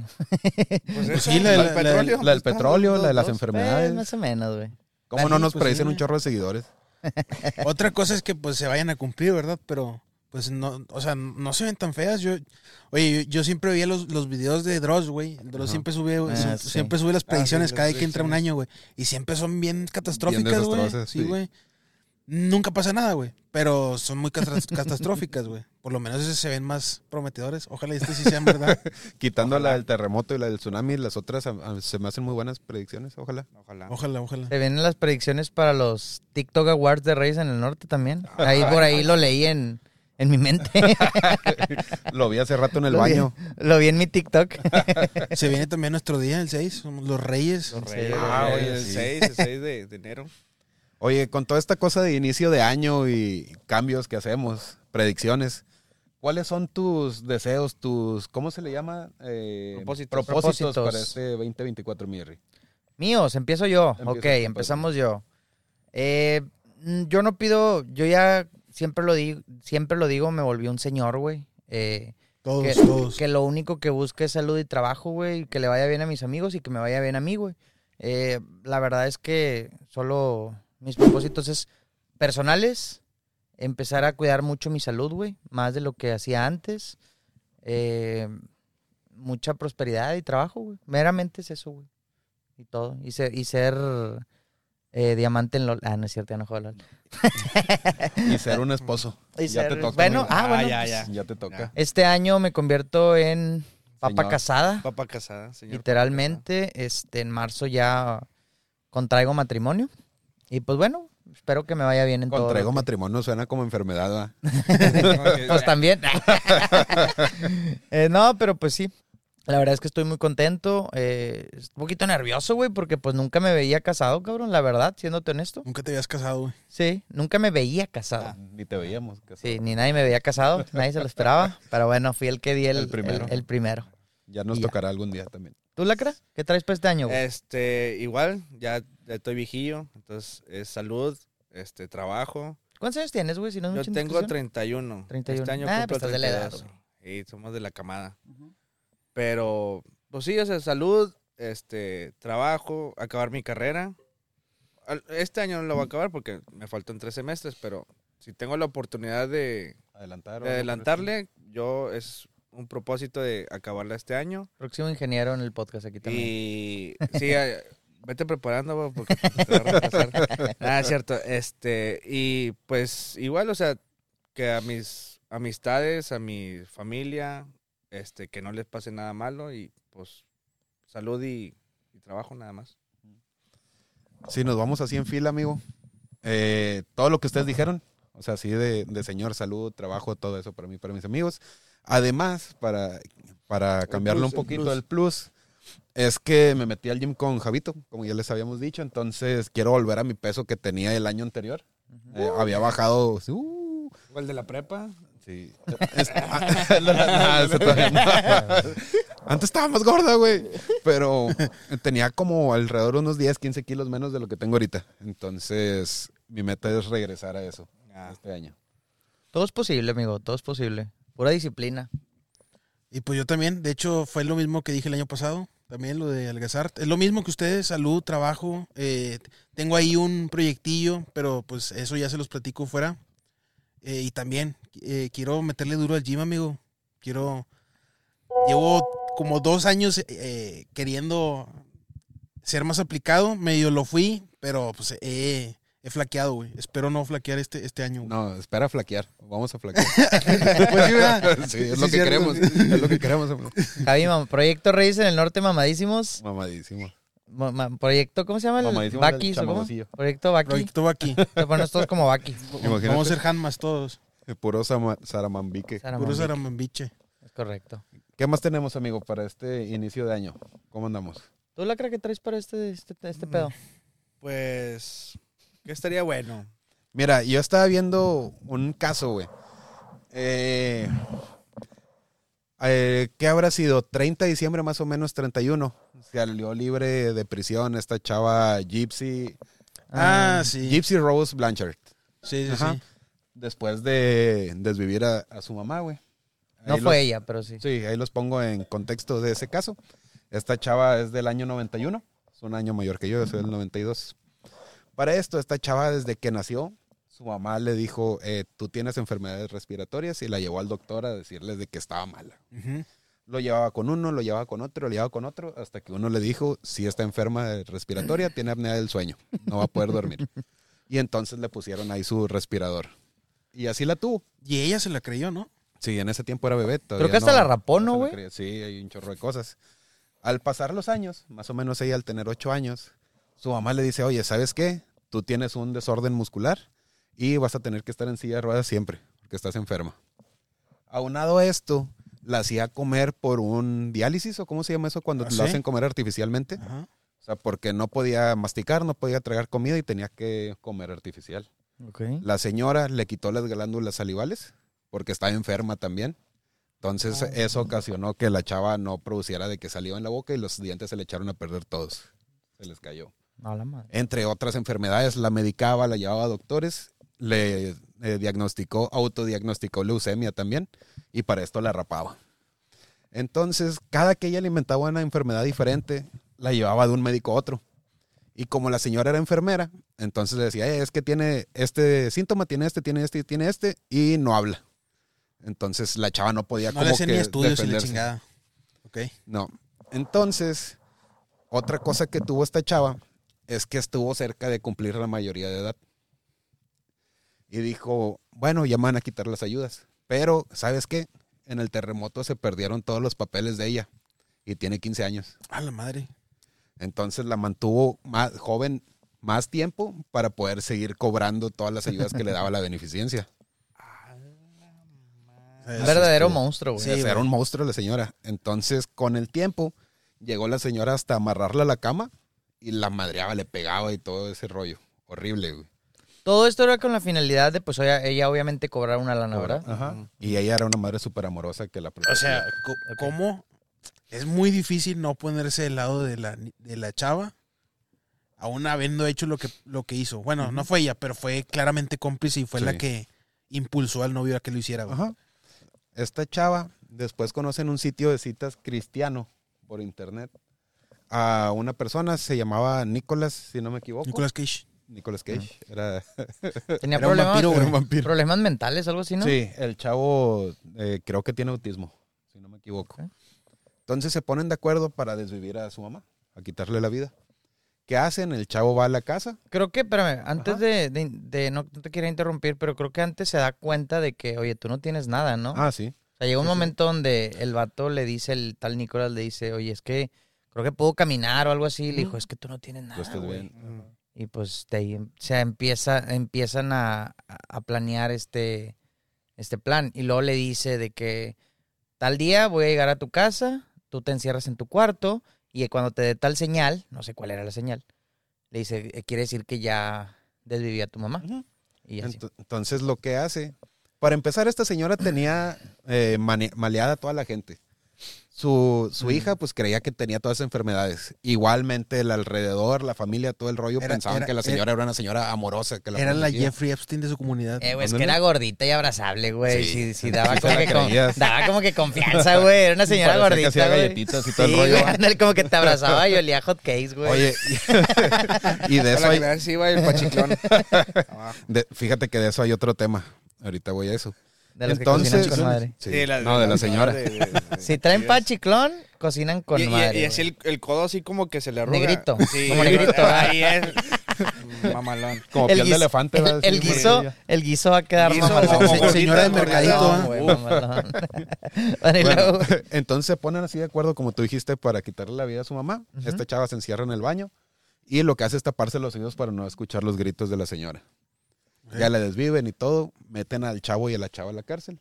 Pues Pues sí, la- del petróleo. La del petróleo, la de las enfermedades. Pues, más o menos, güey. ¿Cómo no nos pues sí, predicen un chorro de seguidores? Otra cosa es que pues se vayan a cumplir, ¿verdad? Pero pues no, o sea, no se ven tan feas. Yo, oye, yo, yo siempre veía los, los videos de Dross, güey. Dross Ajá. siempre sube, Ah, sie- sí. siempre sube las predicciones las cada vez que entra un predicciones. año, güey. Y siempre son bien catastróficas, güey. Sí, sí. güey. Nunca pasa nada, güey. Pero son muy catastróficas, güey. Por lo menos esas se ven más prometedores. Ojalá este sí sean verdad. Quitando Ojalá. la del terremoto y la del tsunami, las otras a- a- se me hacen muy buenas predicciones, ojalá. Ojalá. Ojalá, ojalá. Se vienen las predicciones para los TikTok Awards de Reyes en el Norte también. Ahí por ahí lo leí en, en mi mente. Lo vi hace rato en el Lo vi- baño. lo vi en mi TikTok. Se viene también nuestro día, el 6. Somos los reyes. Los reyes, ah, oye, el sí. 6, el 6 de, de enero. Oye, con toda esta cosa de inicio de año y cambios que hacemos, predicciones, ¿cuáles son tus deseos, tus, ¿cómo se le llama? Eh, Propósitos. propósitos Propósitos. para este 2024, mi Henry. Míos, empiezo yo. Ok, tú, empezamos yo. Eh, Mm, Yo no pido, yo ya siempre lo digo, siempre lo digo, me volví un señor, güey. Eh, Todos, que, todos. que lo único que busco es salud y trabajo, güey, y que le vaya bien a mis amigos y que me vaya bien a mí, güey. Eh, la verdad es que solo mis propósitos es personales, empezar a cuidar mucho mi salud, güey, más de lo que hacía antes. Eh, mucha prosperidad y trabajo, güey. Meramente es eso, güey. Y todo. Y ser, y ser eh, diamante en LOL. Ah, no es cierto, ya no juego LOL. Y ser un esposo. Y ya ser- te toca. bueno, ah, bueno, ya, pues, te toca. Este año me convierto en papa Señor. casada. Papa casada, señor. Literalmente, este, en marzo ya contraigo matrimonio. Y pues bueno, espero que me vaya bien en todo. Contraigo matrimonio suena como enfermedad, ¿va? Pues también. Eh, no, pero pues sí. La verdad es que estoy muy contento. eh, un poquito nervioso, güey, porque pues nunca me veía casado, cabrón, la verdad, siéndote honesto. Nunca te habías casado, güey. Sí, nunca me veía casado. Ah, Ni te veíamos. casado. Sí, ni nadie me veía casado, nadie se lo esperaba. Pero bueno, fui el que di el, El primero. el- el primero. Ya nos Y ya. tocará algún día también. ¿Tú, Lacra? ¿Qué traes para este año, güey? Este, igual, ya, ya estoy viejillo, entonces es salud, este, trabajo. ¿Cuántos años tienes, güey? Si no es Yo tengo indiscreción? 31. 31. Este año Ah, cumplo pues estás de la edad, 32. Y somos de la camada. Pero, pues sí, o sea, salud, este, trabajo, acabar mi carrera. Este año no lo voy a acabar porque me faltan tres semestres, pero si tengo la oportunidad de, Adelantar. de adelantarle, yo es un propósito de acabarla este año. Próximo ingeniero en el podcast aquí también. Y sí, vete preparando porque te va a. Ah, es cierto. Este, y pues igual, o sea, que a mis amistades, a mi familia, este, que no les pase nada malo y pues salud y, y trabajo nada más. Si nos vamos así en fila, amigo. eh, todo lo que ustedes dijeron, o sea, así de, de señor, salud, trabajo, todo eso para mí, para mis amigos. Además, para, para cambiarlo plus, un el poquito, plus. el plus, es que me metí al gym con Javito, como ya les habíamos dicho. Entonces, quiero volver a mi peso que tenía el año anterior. Eh, había bajado. uh, ¿Cuál de la prepa? Sí. Ah. Antes estaba más gorda, güey. Pero tenía como alrededor de unos 10, 15 kilos menos de lo que tengo ahorita. Entonces, mi meta es regresar a eso este año. Todo es posible, amigo, todo es posible. Pura disciplina. Y pues yo también, de hecho, fue lo mismo que dije el año pasado, también lo de Algazar. Es lo mismo que ustedes, salud, trabajo. eh, tengo ahí un proyectillo, pero pues eso ya se los platico fuera. Eh, y también eh, quiero meterle duro al gym, amigo. Quiero. Llevo como dos años eh, queriendo ser más aplicado. Medio lo fui, pero pues he, he flaqueado, güey. Espero no flaquear este, este año. güey. No, espera flaquear. Vamos a flaquear. Pues sí, ¿verdad? Sí, es Sí, lo que cierto. queremos. Es lo que queremos. amigo. Javi, Proyecto Reyes en el Norte, mamadísimos. Mamadísimo. Ma- ma- proyecto, ¿cómo se llama? El chamagosillo. Proyecto Baki. Proyecto aquí. Te pones todos como Baki. Vamos a ser Hanmas todos. Puro sama- Saramambique. Puro Saramambique. Saramambiche. Es correcto. ¿Qué más tenemos, amigo, para este inicio de año? ¿Cómo andamos? ¿Tú la crees que traes para este, este, este pedo? Pues, ¿qué estaría bueno? Mira, yo estaba viendo un caso, güey. Eh, eh, ¿Qué habrá sido? 30 de diciembre, más o menos 31. Salió libre de prisión esta chava Gypsy. Ah, sí. Gypsy Rose Blanchard. Sí, sí, Ajá. sí. Después de desvivir a, a su mamá, güey. No Ahí fue los- ella, pero sí. Sí, ahí los pongo en contexto de ese caso. Esta chava es del año 91, es un año mayor que yo, yo soy del 92. Para esto, esta chava desde que nació, su mamá le dijo, eh, tú tienes enfermedades respiratorias y la llevó al doctor a decirles de que estaba mala. Ujú. Lo llevaba con uno, lo llevaba con otro, lo llevaba con otro, hasta que uno le dijo, si está enferma de respiratoria, tiene apnea del sueño, no va a poder dormir. Y entonces le pusieron ahí su respirador. Y así la tuvo. Y ella se la creyó, ¿no? Sí, en ese tiempo era bebé. Creo que hasta no- la rapó, ¿no, güey? creía. Sí, hay un chorro de cosas. Al pasar los años, más o menos ella al tener ocho años, su mamá le dice, oye, ¿sabes qué? Tú tienes un desorden muscular y vas a tener que estar en silla de ruedas siempre, porque estás enferma. Aunado a esto, la hacía comer por un diálisis, o cómo se llama eso cuando ¿Ah, sí? hacen comer artificialmente. Ajá. O sea, porque no podía masticar, no podía tragar comida y tenía que comer artificial. La señora le quitó las glándulas salivales porque estaba enferma también. Entonces Ah. eso ocasionó que la chava no produciera de que salió en la boca y los dientes se le echaron a perder todos. Se les cayó. A la madre. Entre otras enfermedades, la medicaba, la llevaba a doctores, le eh, diagnosticó, autodiagnosticó leucemia también, y para esto la rapaba. Entonces, cada que ella le inventaba una enfermedad diferente, la llevaba de un médico a otro. Y como la señora era enfermera, entonces le decía, "Eh, es que tiene este síntoma, tiene este, tiene este, tiene este, y no habla. Entonces la chava no podía No como le hacen que ni estudios y la chingada. Ok. No. Entonces, otra cosa que tuvo esta chava es que estuvo cerca de cumplir la mayoría de edad. Y dijo, bueno, ya me van a quitar las ayudas. Pero, ¿sabes qué? En el terremoto se perdieron todos los papeles de ella. Y tiene 15 años. A la madre. Entonces la mantuvo más joven más tiempo para poder seguir cobrando todas las ayudas que le daba la beneficencia. Sea, Un es- verdadero este, monstruo, güey. Sí, era un monstruo la señora. Entonces, con el tiempo, llegó la señora hasta amarrarla a la cama y la madreaba, le pegaba y todo ese rollo. Horrible, güey. Todo esto era con la finalidad de, pues, ella, ella obviamente cobrar una lana, ¿verdad? Ajá. Y ella era una madre súper amorosa que la O sea, ¿cómo? Es muy difícil no ponerse del lado de la, de la chava, aún habiendo hecho lo que, lo que hizo. Bueno, no fue ella, pero fue claramente cómplice y fue Sí. la que impulsó al novio a que lo hiciera. güey. Ajá. Esta chava después conoce en un sitio de citas cristiano por internet a una persona, se llamaba Nicolás, si no me equivoco. Nicolas Cage. Nicolas Cage. Era, Tenía Era un problemas, vampiro, era un vampiro. problemas mentales, algo así, ¿no? Sí, el chavo eh, creo que tiene autismo, si no me equivoco. Entonces se ponen de acuerdo para desvivir a su mamá, a quitarle la vida. ¿Qué hacen? El chavo va a la casa. Creo que, espérame, antes de, de- de- no, te quiero interrumpir, pero creo que antes se da cuenta de que, oye, tú no tienes nada, ¿no? Ah, sí. O sea, llega un sí, sí. momento donde el vato le dice, el tal Nicolás le dice, oye, es que creo que puedo caminar o algo así. Le dijo, es que tú no tienes nada, Tú estás güey". bien. Y pues de ahí se empieza, empiezan a, a planear este, este plan. Y luego le dice de que tal día voy a llegar a tu casa, tú te encierras en tu cuarto y cuando te dé tal señal, no sé cuál era la señal, le dice, "Eh, quiere decir que ya desviví a tu mamá. Y así. Ento- Entonces lo que hace, para empezar, esta señora tenía eh, maleada a toda la gente. Su, su hija pues creía que tenía todas esas enfermedades. Igualmente el alrededor, la familia, todo el rollo Era- pensaban era- que la señora era una señora amorosa. Que la Era la. Jeffrey Epstein de su comunidad. Eh, güey, es que era gordita y abrazable, güey. Sí. Sí, sí, daba, como que con- daba como que confianza, güey. Era una señora Parecía que gordita, hacía güey. galletitas y todo el Sí, rollo. güey, ándale, como que te abrazaba y olía hot cakes, güey. Oye, y de eso Para hay, sí, va el pachiclón. De- fíjate que de eso hay otro tema. Ahorita voy a eso. De los Entonces, que cocinan con madre. Sí. Sí, la- no, de la señora. de- de- de- Si traen sí, pachiclón, cocinan con y, madre. y así el, el codo así como que se le arruga. Negrito, Sí, como negrito. Ahí es. Mamalón. Como el piel de guiso- elefante. ¿verdad? El, Sí, guiso, el guiso va a quedar Guiso, mamalón. Se- señora de gordita. mercadito, mamalón. Bueno, entonces se ponen así de acuerdo, como tú dijiste, para quitarle la vida a su mamá. Ujú. Esta chava se encierra en el baño y lo que hace es taparse los oídos para no escuchar los gritos de la señora. Ya la desviven y todo, meten al chavo y a la chava a la cárcel.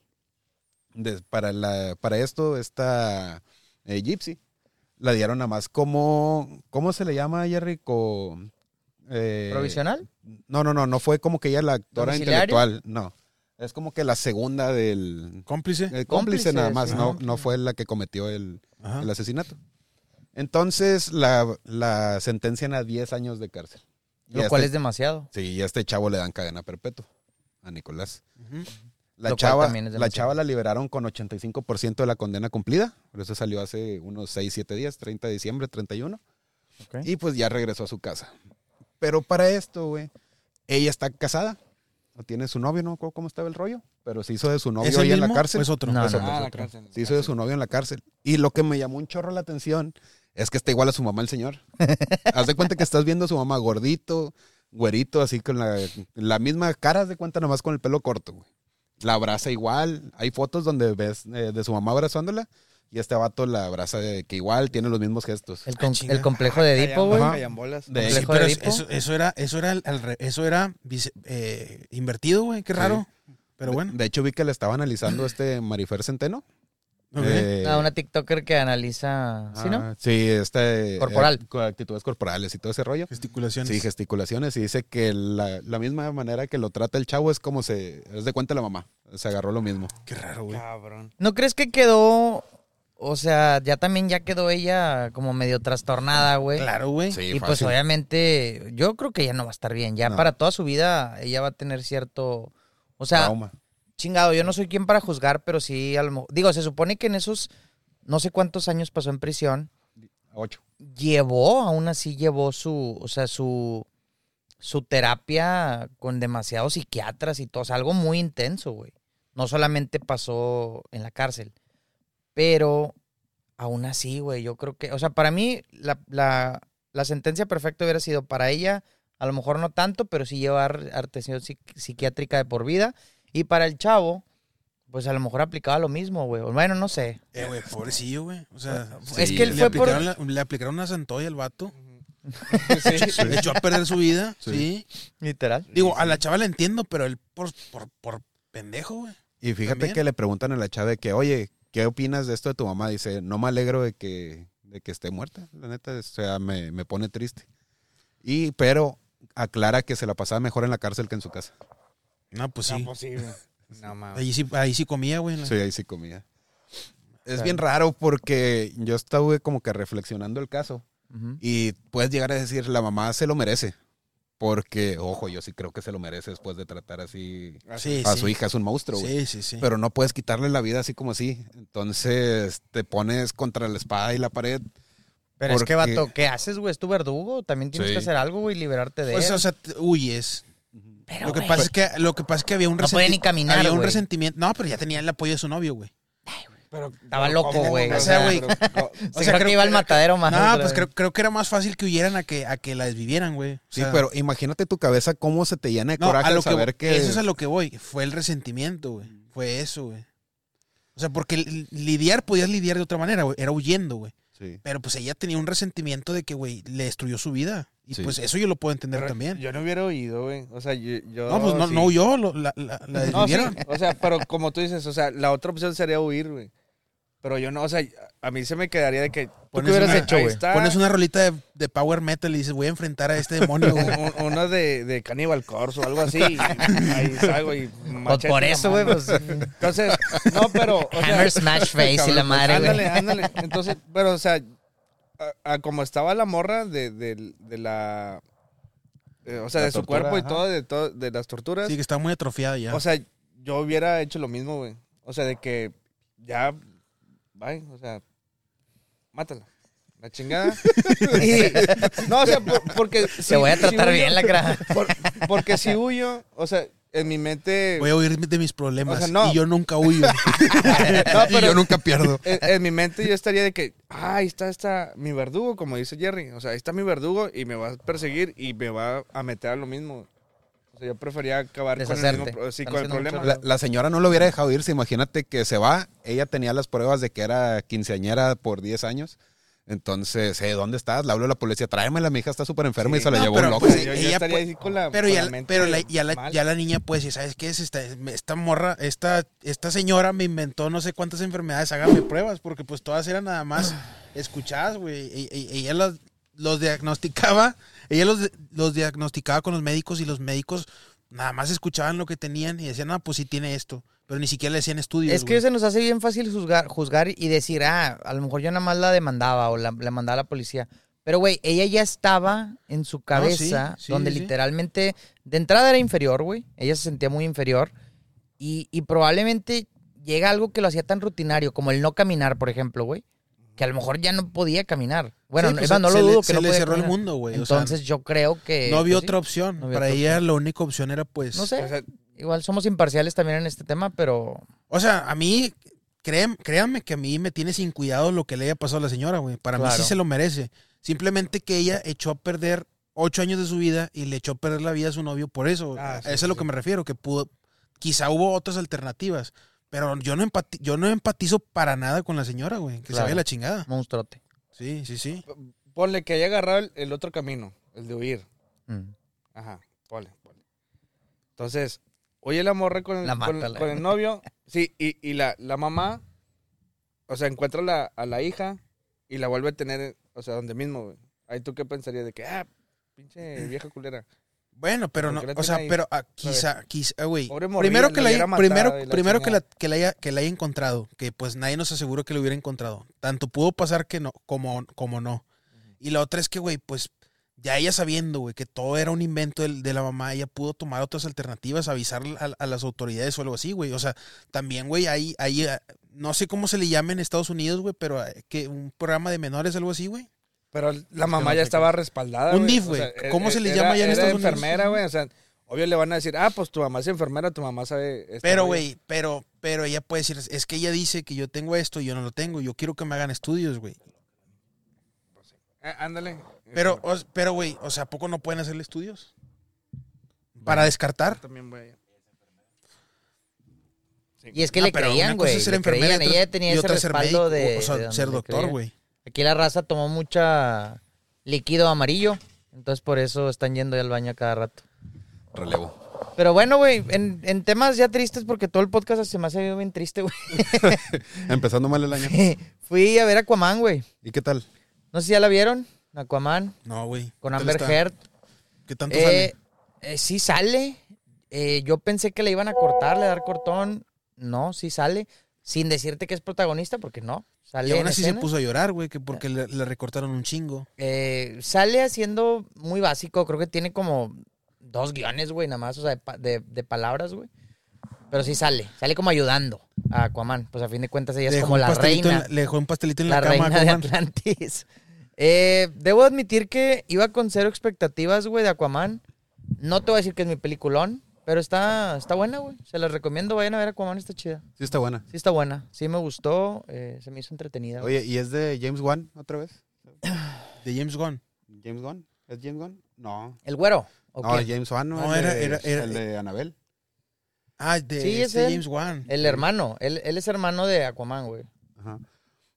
Des- para, la, para esto, esta eh, Gypsy la dieron nada más como, ¿cómo se le llama, Jerry? Co- eh, ¿Provisional? No, no, no, no fue como que ella la actora intelectual, no. Es como que la segunda del, ¿Cómplice? el cómplice, Cómplice, nada más, sí. no, no fue la que cometió el asesinato. Entonces la, la sentencian a 10 años de cárcel. Lo cual este- es demasiado. Sí, y a este chavo le dan cadena perpetua, a Nicolás. La Lo chava, la chava la liberaron con 85% de la condena cumplida. Por eso salió hace unos 6, 7 días, 30 de diciembre, 31. Y pues ya regresó a su casa. Pero para esto, güey, ella está casada. No tiene su novio, ¿no? ¿Cómo, cómo estaba el rollo? Pero se hizo de su novio ¿Es el ahí en la cárcel. o es otro? No, Es no, otro, Ah, la. Se hizo de su novio en la cárcel. Y lo que me llamó un chorro la atención es que está igual a su mamá el señor. Haz de cuenta que estás viendo a su mamá gordito, güerito, así con la, la misma cara, haz de cuenta nomás con el pelo corto, güey. La abraza igual. Hay fotos donde ves eh, de su mamá abrazándola y este vato la abraza de que igual tiene los mismos gestos. El, Ah, el complejo de Edipo, güey. De- Sí, pero de eso, eso era, eso era, eso vice- eh, invertido, güey, qué raro. Pero De- bueno. De, hecho, vi que le estaba analizando este Marifer Centeno. Eh, Ah, una TikToker que analiza. ¿Sí, no? ah, Sí, este. Corporal. eh, con actitudes corporales y todo ese rollo. Gesticulaciones. Sí, gesticulaciones. Y dice que la, la misma manera que lo trata el chavo es como se. Es de cuenta la mamá. Se agarró lo mismo. Qué raro, güey. Cabrón. ¿No crees que quedó o sea, ya también ya quedó ella como medio trastornada, güey. Claro, güey. Sí, Y pues obviamente, yo creo que ella no va a estar bien. Ya No. para toda su vida, ella va a tener cierto. O sea, Trauma. Chingado, yo no soy quien para juzgar, pero sí, a lo mo- digo, se supone que en esos no sé cuántos años pasó en prisión, Ocho. llevó, aún así llevó su, o sea, su, su terapia con demasiados psiquiatras y todo, o sea, algo muy intenso, güey. No solamente pasó en la cárcel, pero aún así, güey, yo creo que, o sea, para mí la, la, la sentencia perfecta hubiera sido para ella, a lo mejor no tanto, pero sí llevar atención psiqui- psiquiátrica de por vida. Y para el chavo, pues a lo mejor aplicaba lo mismo, güey. Bueno, no sé. Eh, güey, pobrecillo, güey. O sea, es Sí. que él le fue por... aplicaron, le aplicaron una santoya al vato. Sí. Le echó a perder su vida. Sí. Sí. Literal. Digo, a la chava la entiendo, pero él por, por, por pendejo, güey. Y fíjate También. que le preguntan a la chava de que, oye, ¿qué opinas de esto de tu mamá? Dice, no me alegro de que, de que esté muerta. La neta, o sea, me, me pone triste. Y, pero aclara que se la pasaba mejor en la cárcel que en su casa. No, pues sí. No, pues sí, güey. No, mames. Ahí sí, ahí sí comía, güey. la- Sí, ahí sí comía. Es bien raro porque yo estaba como que reflexionando el caso Ujú. y puedes llegar a decir, la mamá se lo merece. Porque, ojo, yo sí creo que se lo merece después de tratar así Sí, a sí. su hija. Es un monstruo, güey. Sí, sí, sí. Pero no puedes quitarle la vida así como así. Entonces te pones contra la espada y la pared. Pero es que, Porque- vato, ¿qué haces, güey? Es tu verdugo. También tienes Sí. que hacer algo, güey, liberarte de Pues, él. o sea, te- huyes. Pero, Lo que, güey, pasa es que, lo que pasa es que había un No podía ni caminar, Había un güey. resentimiento. No, pero ya tenía el apoyo de su novio, güey. Pero, Estaba pero loco, ¿cómo, güey, o sea, güey. pero- o sea, creo creo que iba al matadero más. No, pues creo, creo que era más fácil que huyeran a que, a que la desvivieran, güey. O Sí, pero imagínate tu cabeza cómo se te llena de no, coraje a lo al que, saber que... Eso es a lo que voy. Fue el resentimiento, güey. Fue eso, güey. O sea, porque li- lidiar podías lidiar de otra manera, güey. Era huyendo, güey. Sí. Pero pues ella tenía un resentimiento de que, güey, le destruyó su vida. Y Sí. pues eso yo lo puedo entender pero también. Yo no hubiera oído, güey. O sea, yo. yo no, pues no, sí. no huyó, lo- la, la, la No, o sea, pero como tú dices, o sea, la otra opción sería huir, güey. Pero yo no, o sea, a mí se me quedaría de que. ¿Tú Pones qué hubieras una- hecho, güey? Pones una rolita de, de power metal y dices, voy a enfrentar a este demonio, güey. Uno de, de Cannibal Corpse o algo así. y ahí salgo y. Pues por eso, güey, pues. Entonces, no, pero. O sea, Hammer Smash Face y la madre, ándale, güey. ándale. Entonces, pero, o sea, a, a como estaba la morra de, de, de la. eh, o sea, La de su cuerpo y todo, de, todo, de las torturas. Sí, que está muy atrofiada ya. O sea, yo hubiera hecho lo mismo, güey. O sea, de que ya. Bye, o sea. Mátala. La chingada. Y- no, o sea, por- porque. Te voy a tratar huyo- bien la cara. por- porque si huyo, o sea, en mi mente. voy a huir de mis problemas. O sea, no. Y yo nunca huyo. No, Y pero- yo nunca pierdo. En, en mi mente yo estaría de que, ah, ahí está, está mi verdugo, como dice Jerry. O sea, ahí está mi verdugo y me va a perseguir y me va a meter a lo mismo. Sea, yo prefería acabar con el, mismo, sí, con el problema. La, la señora no lo hubiera dejado irse. Imagínate que se va. Ella tenía las pruebas de que era quinceañera por 10 años. Entonces, eh, ¿dónde estás? Le hablo a la policía. Tráemela, mi hija está súper enferma y se la No, llevó pero, un loco. pues, yo, yo ella estaría pu- así con la, Pero, con ya, la mente pero la, ya, la, ya la niña puede decir, ¿sabes qué es esta? Esta morra, esta, esta señora me inventó no sé cuántas enfermedades, hágame pruebas, porque pues todas eran nada más escuchadas, güey. E- Ella los, los diagnosticaba, ella los, los diagnosticaba con los médicos y los médicos nada más escuchaban lo que tenían y decían, no, pues sí tiene esto, pero ni siquiera le hacían estudios. Es que güey. se nos hace bien fácil juzgar, juzgar y decir, ah, a lo mejor yo nada más la demandaba o la, la mandaba a la policía. Pero, güey, ella ya estaba en su cabeza, sí, donde sí. literalmente, de entrada era inferior, güey. Ella se sentía muy inferior. Y, y probablemente llega algo que lo hacía tan rutinario, como el no caminar, por ejemplo, güey. Que a lo mejor ya no podía caminar. Bueno, Sí, pues, no lo le- dudo que se no le podía cerró el mundo, güey. o sea, Entonces yo creo que... no había pues, otra opción. no había Para otra ella la única opción era pues... No sé. O sea, Igual somos imparciales también en este tema, pero... O sea, a mí, créan- créanme que a mí me tiene sin cuidado lo que le haya pasado a la señora, güey. Para mí sí se lo merece. Simplemente que ella echó a perder ocho años de su vida y le echó a perder la vida a su novio por eso. Ah, sí, eso sí, es lo que me refiero, que pudo, quizá hubo otras alternativas. Pero yo no, empati- yo no empatizo para nada con la señora, güey. Que se Claro. vaya la chingada. Monstruote. Sí, sí, sí. ponle que haya agarrado el, el otro camino, el de huir. Mm. Ajá, ponle, ponle. Entonces, oye la morra con el, La con, con el novio, sí, y, y la, la mamá, o sea, encuentra la, a la hija y la vuelve a tener, o sea, donde mismo, güey. Ahí tú qué pensarías de que, ah, pinche vieja culera. Bueno, pero ¿Por no, o sea, ahí? pero ah, quizá, quizá, ah, güey. Primero que la haya, primero, la primero que la, que la haya, que la haya encontrado, que pues nadie nos aseguró que lo hubiera encontrado. Tanto pudo pasar que no, como, como no. Y la otra es que, güey, pues ya ella sabiendo, güey, que todo era un invento del- de, la mamá, ella pudo tomar otras alternativas, avisar a, a las autoridades o algo así, güey. O sea, también, güey, ahí, ahí, eh, no sé cómo se le llama en Estados Unidos, güey, pero que un programa de menores, algo así, güey. Pero la mamá no ya estaba respaldada. Un güey. DIF, O güey. sea, ¿Cómo e- se le era- llama ya en era Estados Unidos? enfermera, güey. O sea, obvio le van a decir, ah, pues tu mamá es enfermera, tu mamá sabe. Pero, rollo". güey, pero, pero ella puede decir, es que ella dice que yo tengo esto y yo no lo tengo, yo quiero que me hagan estudios, güey. Eh, ándale. Pero, o- pero, güey, o sea, ¿a poco no pueden hacerle estudios? Para descartar. También voy a... Y es que le creían, güey. le creían. Ella tenía ese respaldo médico, de, o sea, de ser doctor, güey. Aquí la raza tomó mucha líquido amarillo. Entonces por eso están yendo al baño a cada rato. Relevo. Pero bueno, güey, en, en temas ya tristes, porque todo el podcast se me hace bien triste, güey. Empezando mal el año. Fui a ver Aquaman, güey. ¿Y qué tal? No sé si ya la vieron. Aquaman, No, güey. con ¿Qué tal Amber está? Heard. ¿Qué tanto Eh, sale? eh, sí sale. Eh, yo pensé que le iban a cortar, le dar cortón. No, sí sale. Sin decirte que es protagonista, porque no. Sale Y aún así se puso a llorar, güey, que porque le, le recortaron un chingo. Eh, sale haciendo muy básico. Creo que tiene como dos guiones, güey, nada más. O sea, de, pa- de- de palabras, güey. Pero sí sale. Sale como ayudando a Aquaman. Pues a fin de cuentas ella Le es como la reina. la- le dejó un pastelito en La la, cama. reina de. Atlantis. Eh, debo admitir que iba con cero expectativas, güey, de Aquaman. No te voy a decir que es mi peliculón, pero está, está buena, güey. Se las recomiendo, vayan a ver Aquaman, está chida. Sí está buena. Sí está buena, sí me gustó, eh, se me hizo entretenida. güey. Oye, ¿y es de James Wan otra vez? De James Gunn. ¿James Wan? ¿Es James Wan? No. ¿El güero? ¿o No? James Wan no, era- de- era- era- el de Anabel. Ah, de Sí, es este él. James Wan. El hermano, él, él es hermano de Aquaman, güey. Ajá.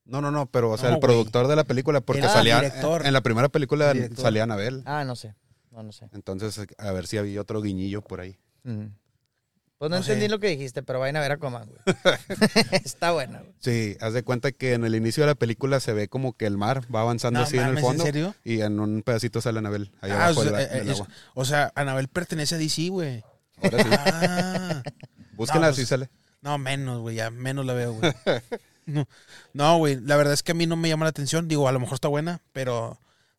No, no, no, pero o sea, No, el güey. productor de la película, porque Era salía director. en la primera película Director. salía Anabel. Ah, no sé, no, no sé. Entonces, a ver si había otro guiñillo por ahí. Mm. Pues no, No sé. entendí lo que dijiste, pero vayan a ver Aquaman, güey. está buena, güey. Sí, haz de cuenta que en el inicio de la película se ve como que el mar va avanzando No así en el fondo ¿en serio? y en un pedacito sale Anabel ahí Ah, abajo o, sea, eh, es- agua. o sea, Anabel pertenece a DC, güey. Ahora sí, Ah. búsquenla No, así pues, sale. No, menos, güey, ya menos la veo, güey. No, no, güey, la verdad es que a mí no me llama la atención. Digo, a lo mejor está buena, pero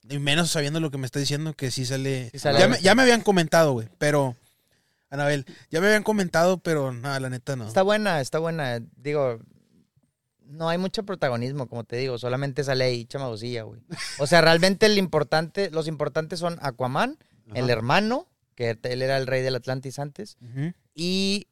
y menos sabiendo lo que me está diciendo, que sí sale. Sí sale. Ya, me, ya me habían comentado, güey, pero. Anabel, ya me habían comentado, pero nada, la neta no. Está buena, está buena. Digo, no hay mucho protagonismo, como te digo, solamente sale ahí chamagosilla, güey. O sea, realmente el importante, los importantes son Aquaman, el hermano, que él era el rey del Atlantis antes, y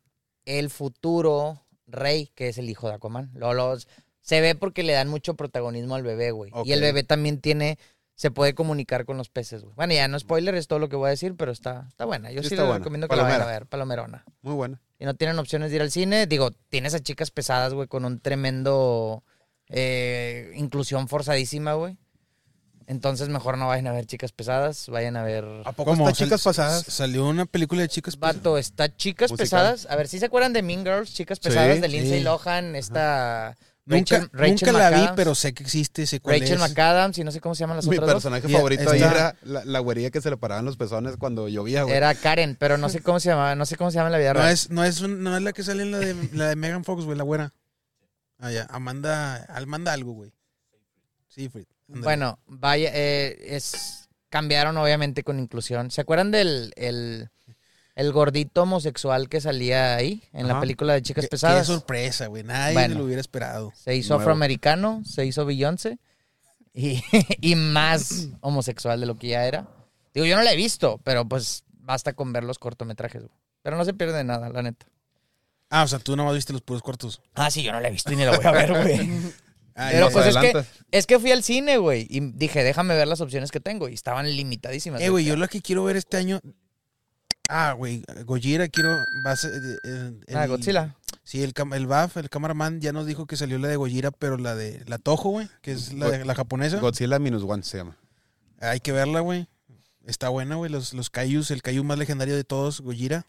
el futuro rey, que es el hijo de Aquaman. Lo- los- se ve porque le dan mucho protagonismo al bebé, güey. Y el bebé también tiene, se puede comunicar con los peces, güey. Bueno, ya no spoiler, es todo lo que voy a decir, pero está, está buena. Yo Sí sí, buena. recomiendo que la vayan a Palomera. ver, palomerona Muy buena. y no tienen opciones de ir al cine, digo, tienes a chicas pesadas, güey, con un tremendo eh, inclusión forzadísima, güey. Entonces mejor no vayan a ver chicas pesadas, vayan a ver... ¿A poco ¿Cómo? está chicas pasadas? Salió una película de chicas pasadas. Vato, está chicas Musical. pesadas. A ver, si se acuerdan de Mean Girls? Chicas Sí, pesadas de Lindsay sí. Lohan, esta... Rachel, Rachel nunca la vi, pero sé que existe, sé cuál Rachel es. McAdams y no sé cómo se llaman las Mi otras dos. personaje favorito ahí era la, la güerilla que se le paraban los pezones cuando llovía, güey. Era Karen, pero no sé cómo se llama, no sé cómo se llama en la vida No real. es, no, es un- no es la que sale en la de, la de Megan Fox, güey, la güera. Ah, ya. Amanda, Amanda algo, güey. Sí, Fred. ándale. Bueno, vaya, eh, es cambiaron obviamente con inclusión. ¿Se acuerdan del el, el gordito homosexual que salía ahí en la película de Chicas Pesadas? Qué sorpresa, güey. Nadie Bueno. lo hubiera esperado. Se hizo Nuevo. afroamericano, se hizo Beyoncé y, y más homosexual de lo que ya era. Digo, yo no la he visto, pero pues basta con ver los cortometrajes. güey. Pero no se pierde nada, la neta. Ah, o sea, tú nomás viste los puros cortos. Ah, sí, yo no la he visto y ni la voy a ver, güey. Ah, Pero pues es que, es que fui al cine, güey, y dije, déjame ver las opciones que tengo. Y estaban limitadísimas. Eh, güey, yo lo que quiero ver este año. Ah, güey, Gojira quiero. Va a ser, eh, eh, Ah, el- Godzilla. Sí, el, el BAF, el cameraman, ya nos dijo que salió la de Gojira, pero la de la Toho, güey, que es la, de- la japonesa. Godzilla Minus One se llama. Hay que verla, güey. Está buena, güey. Los, los Kaijus, el Kaiju más legendario de todos, Gojira.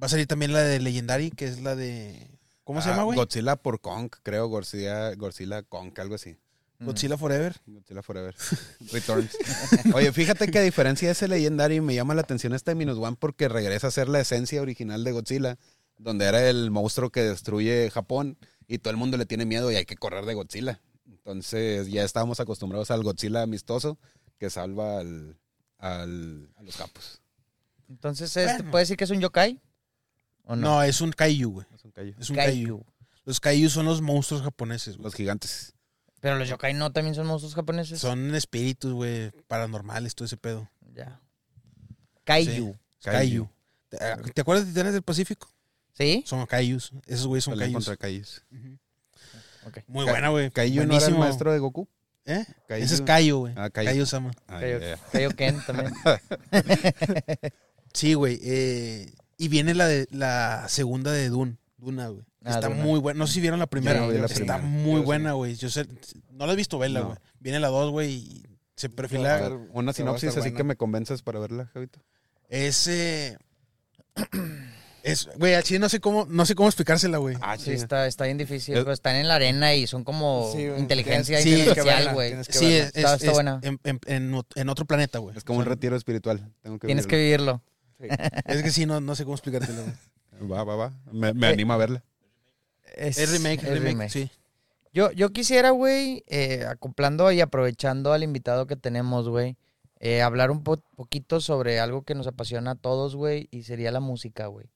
Va a salir también la de Legendary, que es la de. ¿Cómo se Ah, llama, güey? Godzilla por Kong, creo. Godzilla, Godzilla Kong, algo así. Godzilla Forever. Godzilla Forever. Returns. Oye, fíjate que a diferencia de ese legendario, me llama la atención esta de Minus One porque regresa a ser la esencia original de Godzilla, donde era el monstruo que destruye Japón y todo el mundo le tiene miedo y hay que correr de Godzilla. Entonces ya estábamos acostumbrados al Godzilla amistoso que salva al, al- a los capos. Entonces, este, Bueno. ¿puede decir que es un yokai? ¿O No, no? es un kaiju, güey. Es un callo. Es un kaiju. Kaiju. Los kaiju son los monstruos japoneses, güey. Los gigantes. Pero los yokai no también son monstruos japoneses. Son espíritus, güey, paranormales, todo ese pedo. Ya. Kaiju. Kaiju. ¿Te, te acuerdas de Titanes del Pacífico? ¿Sí? Son kaijus. Esos güeyes son kaijus. contra Kaijus. Muy buena, güey. Kaiju no era el maestro de Goku. ¿Eh? Kaiju. Ese es Kaiju, güey. Ah, Kaiju. Kaiju Sama. Ah, Kaiju- ya, ya. Kaioken también. Sí, güey. eh, y viene la de la segunda de Dune. Duna, güey. Ah, Está Duna. muy buena. No sé si vieron la primera. No la Está primera. muy Yo buena, güey. Yo sé, no la he visto verla, No. güey. Viene la dos, güey, y se perfila. ver, una sinopsis así buena. que me convences para verla, Javito. Es, eh, es, güey, así no sé cómo, no sé cómo explicársela, güey. Ah, Sí, está, está bien difícil. Pero están en la arena y son como Sí, inteligencia artificial, verla, güey. tienes que Sí, es, Está- es- está es buena. en, en- en ot- en otro planeta, güey. Es como un O sea, retiro espiritual. Tengo que Tienes que vivirlo. vivirlo. Es que sí, no, no sé cómo explicártela, güey. Va, va, va. Me, me Eh, anima a verla. Es, Es remake, es remake, remake. sí. Yo, yo quisiera, güey, eh, acoplando y aprovechando al invitado que tenemos, güey, eh, hablar un po- poquito sobre algo que nos apasiona a todos, güey, y sería la música, güey.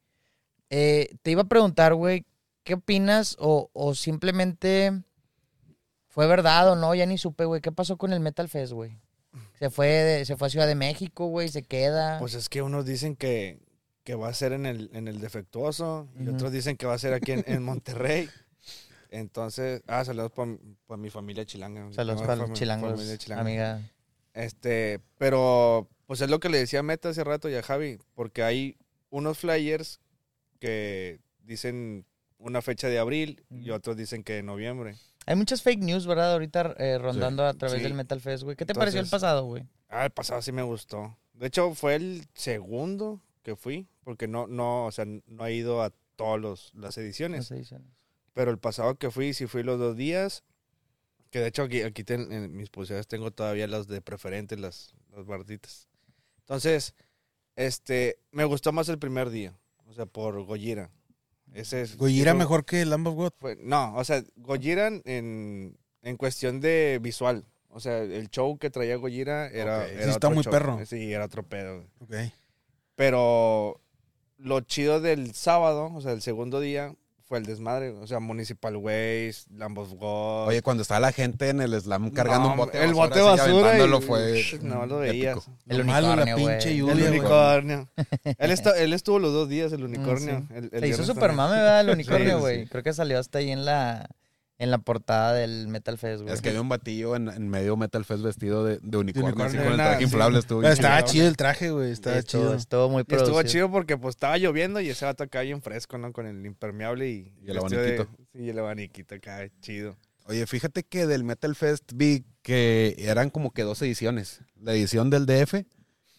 Eh, te iba a preguntar, güey, ¿qué opinas o, o simplemente fue verdad o no? Ya ni supe, güey, ¿qué pasó con el Metal Fest, güey? Se fue, de- se fue a Ciudad de México, güey, se queda. Pues es que unos dicen que, que va a ser en el, en el defectuoso y otros dicen que va a ser aquí en, en Monterrey. Entonces, ah, saludos para mi familia chilanga. Saludos para los chilangos, familia chilanga. amiga. Este, pero pues es lo que le decía a Meta hace rato y a Javi, porque hay unos flyers que dicen una fecha de abril y otros dicen que de noviembre. Hay muchas fake news, ¿verdad? Ahorita eh, rondando a través Sí. del Metal Fest, güey. ¿Qué te pareció el pasado, güey? Ah, el pasado sí me gustó. De hecho, fue el segundo que fui, porque no, no, o sea, no he ido a todas las ediciones. Las ediciones. Pero el pasado que fui, sí fui los dos días. Que de hecho aquí, aquí ten- en mis pulseras tengo todavía las de preferentes, las, las barditas. Entonces, este, me gustó más el primer día. O sea, por Gojira. Ese es- Gojira fue- mejor que Lamb of God. fue- no, o sea, Gojira en, en cuestión de visual. O sea, el show que traía Gojira era, Ok. Sí, era está otro muy show. perro. Sí, era otro pedo. Ok. Pero lo chido del sábado, o sea, el segundo día, fue el desmadre. O sea, Municipal Waste, Lamb of God. Oye, cuando estaba la gente en el slam cargando No, un bote de el basura, bote de basura y- fue no lo épico. veías. El malo, la unicornio, pinche lluvia, El unicornio. él, está- él estuvo los dos días, el unicornio. sí. El, el Se hizo super mame, ¿verdad? El unicornio, sí. güey. Creo que salió hasta ahí en la, en la portada del Metal Fest, güey. Es que había un batillo en, en medio Metal Fest vestido de, de unicornio, unicornio. así con el traje sí. inflable. Estuvo Pero estaba chido. chido el traje, güey. Estaba estuvo, chido. estuvo muy Y estuvo producido. chido porque pues estaba lloviendo y ese vato acá bien fresco, ¿no? Con el impermeable y... Y el vestido de- abaniquito. Sí, el abaniquito acá, chido. Oye, fíjate que del Metal Fest vi que eran como que dos ediciones. La edición del DF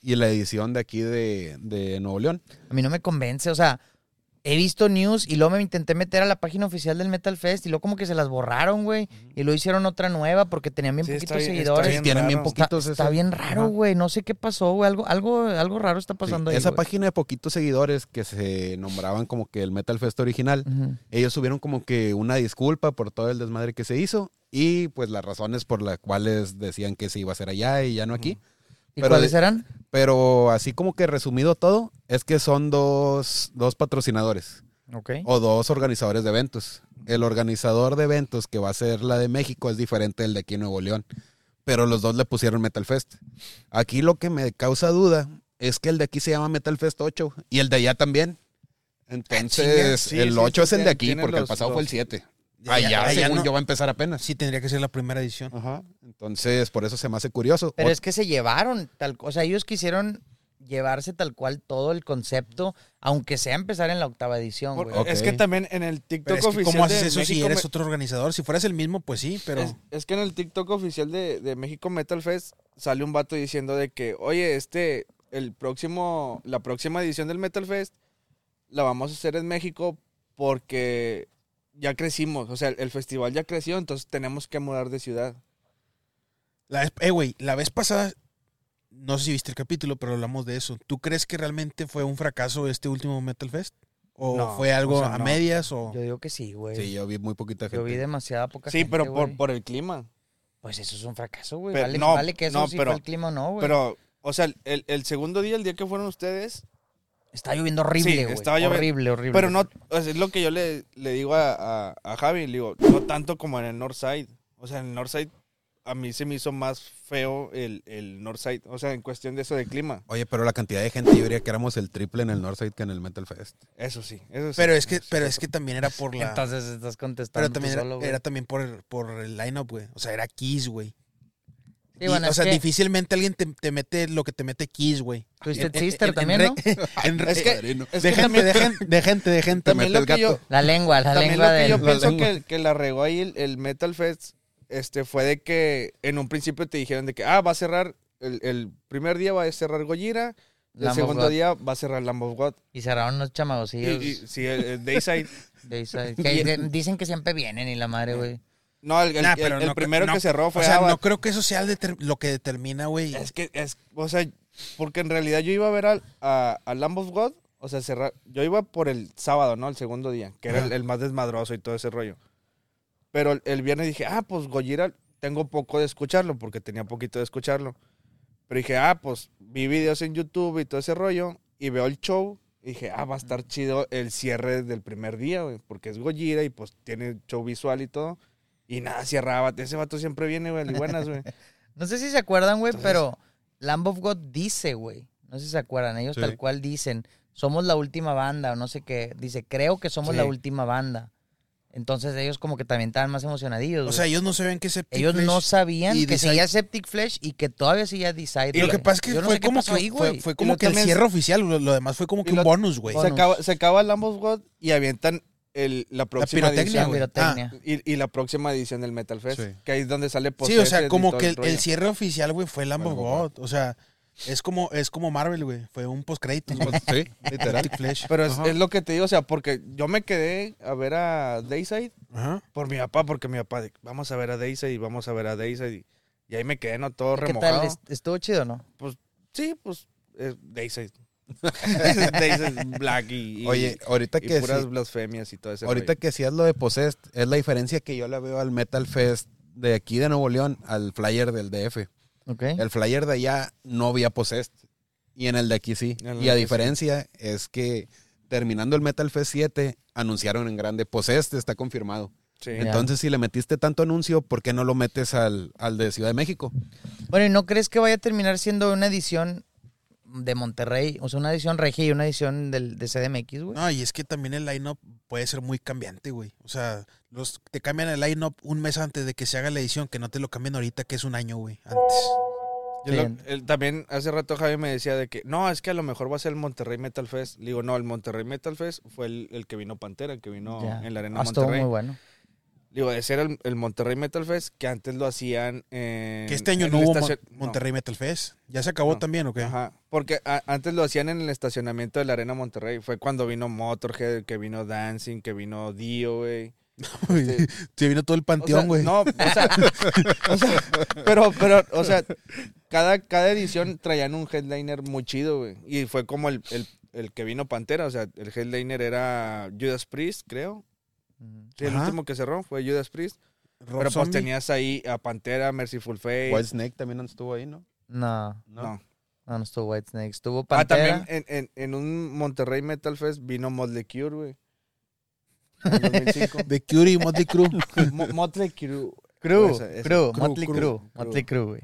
y la edición de aquí de, de Nuevo León. A mí no me convence, o sea, he visto news y luego me intenté meter a la página oficial del Metal Fest y luego como que se las borraron, güey. Y luego hicieron otra nueva porque tenían bien Sí, está poquitos bien- está seguidores. bien Tienen bien raro. Está, poquitos. está ese- bien raro, güey. No sé qué pasó, güey. Algo, algo, algo raro está pasando Sí, ahí. Esa página de poquitos seguidores que se nombraban como que el Metal Fest original, ellos subieron como que una disculpa por todo el desmadre que se hizo y pues las razones por las cuales decían que se iba a hacer allá y ya no aquí. ¿Y Pero cuáles eran? Pero así como que resumido todo, es que son dos, dos patrocinadores o dos organizadores de eventos. El organizador de eventos que va a ser la de México es diferente del de aquí en Nuevo León, pero los dos le pusieron Metal Fest. Aquí lo que me causa duda es que el de aquí se llama Metal Fest 8 y el de allá también. Entonces, Sí, el sí, 8 es el de aquí porque el los- pasado fue el los- 7. Ya, Allá, ya, ya según no- yo, va a empezar apenas. Sí, tendría que ser la primera edición. Ajá. Entonces, por eso se me hace curioso. Pero es que se llevaron, tal, o sea, ellos quisieron llevarse tal cual todo el concepto, aunque sea empezar en la octava edición, Por- güey. Es que también en el TikTok Pero es que oficial ¿cómo haces eso si eres Me- otro organizador? Si fueras el mismo, pues sí, pero... Es, es que en el TikTok oficial de, de México Metal Fest sale un vato diciendo de que, oye, este, el próximo, la próxima edición del Metal Fest la vamos a hacer en México porque ya crecimos, o sea, el festival ya creció, entonces tenemos que mudar de ciudad. La vez, eh, güey, la vez pasada, no sé si viste el capítulo, pero hablamos de eso. ¿Tú crees que realmente fue un fracaso este último Metal Fest? ¿O No, fue algo o sea, a no. medias? O... Yo digo que sí, güey. Sí, yo vi muy poquita gente. Yo vi demasiada poca Sí, gente, pero por, por el clima. Pues eso es un fracaso, güey. Vale, no, vale que eso no, sí pero- fue el clima o no, güey. Pero, o sea, el, el segundo día, el día que fueron ustedes, Está lloviendo horrible, Sí, güey. estaba lloviendo. horrible, horrible. pero no, o sea, es lo que yo le, le digo a, a, a Javi, le digo, no tanto como en el Northside. O sea, en el Northside a mí se me hizo más feo el, el Northside. O sea, en cuestión de eso de clima. Oye, pero la cantidad de gente, yo diría que éramos el triple en el Northside que en el Metal Fest. Eso sí, eso sí. Pero es que, sí. pero es que también era por la. Entonces estás contestando pero también tú era, solo, era también por el, por el lineup, güey. O sea, era Kiss, güey. Sí, Y, bueno, o sea, que difícilmente alguien te, te mete lo que te mete Kiss, güey. Twisted Sister en- también, en ¿no? en re- Es que, Padrino. es de que gente, también, de gente, de gente, de gente. también lo que yo. La lengua, la también lengua lo que del... yo la pienso lengua. que, que la regó ahí el, el Metal Fest este, fue de que en un principio te dijeron de que, ah, va a cerrar, el, el primer día va a cerrar Gojira, el Lamb segundo día va a cerrar Lamb of God. Y cerraron unos y sí, el, el Dayside. de esa- que dicen que siempre vienen y la madre, güey. No, el, el- Nah, el- pero el no- primero no- que cerró fue o sea, Abbott. no creo que eso sea lo que determina, güey. Es que, es, o sea, porque en realidad yo iba a ver al, a, a Lamb of God, o sea, cerrar, yo iba por el sábado, ¿no? El segundo día, que era el, más desmadroso y todo ese rollo. Pero el, el viernes dije, ah, pues Gojira, tengo poco de escucharlo, porque tenía poquito de escucharlo. Pero dije, ah, pues vi videos en YouTube y todo ese rollo, y veo el show, y dije, ah, va a estar chido el cierre del primer día, güey, porque es Gojira y pues tiene show visual y todo. Y nada, cerraba. Ese vato siempre viene, güey, y buenas, güey. No sé si se acuerdan, güey, Entonces- pero Lamb of God dice, güey. No sé si se acuerdan. Ellos Sí. tal cual dicen, somos la última banda o no sé qué. Dice, creo que somos Sí. la última banda. Entonces ellos como que también estaban más emocionadillos, o güey. sea, ellos no sabían que Septic ellos Flesh- no sabían y que Decide- seguía Septic Flesh y que todavía seguía Decide. Y lo que pasa es que Yo no fue, sé como pasó que, ahí, fue, fue como lo que el también- cierre oficial, lo, lo demás fue como que Y un lo- bonus, güey. Se acaba, se acaba el Lamb of God y avientan el, la próxima pirotecnia, La edición. güey. pirotecnia. Y, y la próxima edición del Metal Fest. Sí. Que ahí es donde sale Sí, o sea, como que el, cierre oficial, güey, fue Lamb God. O sea, es como, es como Marvel, güey. Fue un postcrédito. Pues, sí, literal. Pero es, es lo que te digo, o sea, porque yo me quedé a ver a Dayside Ajá. por mi papá, porque mi papá, vamos a ver a Dayside y vamos a ver a Dayside. Y, y ahí me quedé, ¿no? Todo ¿Qué remojado. tal? ¿Est- ¿Estuvo chido o no? Sí, pues, eh, Dayside. Black y, y- Oye, ahorita y que puras sí- blasfemias y todo ese ahorita rollo. que hacías lo de Possessed, es la diferencia que yo la veo al Metal Fest de aquí de Nuevo León al flyer del DF. Ok. El flyer de allá no había Possessed y en el de aquí sí. En Y a sí. diferencia es que terminando el Metal Fest 7 anunciaron en grande Possessed está confirmado. Sí. Entonces si le metiste tanto anuncio, ¿por qué no lo metes al, al de Ciudad de México? Bueno, ¿y no crees que vaya a terminar siendo una edición de Monterrey? O sea, una edición regia y una edición del, de CDMX, güey. No, y es que también el line-up puede ser muy cambiante, güey. O sea, los, te cambian el line-up un mes antes de que se haga la edición, que no te lo cambien ahorita, que es un año, güey, antes. Yo lo- el- también hace rato Javi me decía de que no, es que a lo mejor va a ser el Monterrey Metal Fest. Le digo, no, el Monterrey Metal Fest fue el, el que vino Pantera, el que vino Ya. en la Arena Ah, estuvo Monterrey. muy bueno. Digo, ese era el, el Monterrey Metal Fest que antes lo hacían en. Que este año en no hubo Mon- estacion- no, Monterrey Metal Fest. ¿Ya se acabó No. también o qué? Ajá, porque a- antes lo hacían en el estacionamiento de la Arena Monterrey. Fue cuando vino Motorhead, que vino Dancing, que vino Dio, güey. Este- Se vino todo el O sea, panteón, güey. no, o sea, o sea, pero, pero, o sea, cada, cada edición traían un headliner muy chido, güey. Y fue como el, el, el que vino Pantera, o sea, el headliner era Judas Priest, creo. Sí, el Ajá. último que cerró fue Judas Priest. Rob pero pues tenías ahí a Pantera, Merciful Fate. White Snake también estuvo ahí, ¿no? No, No. no. no, no estuvo White Snake. Estuvo Ah, Pantera. también en, en, en un Monterrey Metal Fest vino Motley Crue, güey. En el 2005. The Cure y Motley Crue. Mo- Motley Crue. Crew, Esa- esa. Crew, Crew, Motley Crew. Motley Crew, güey.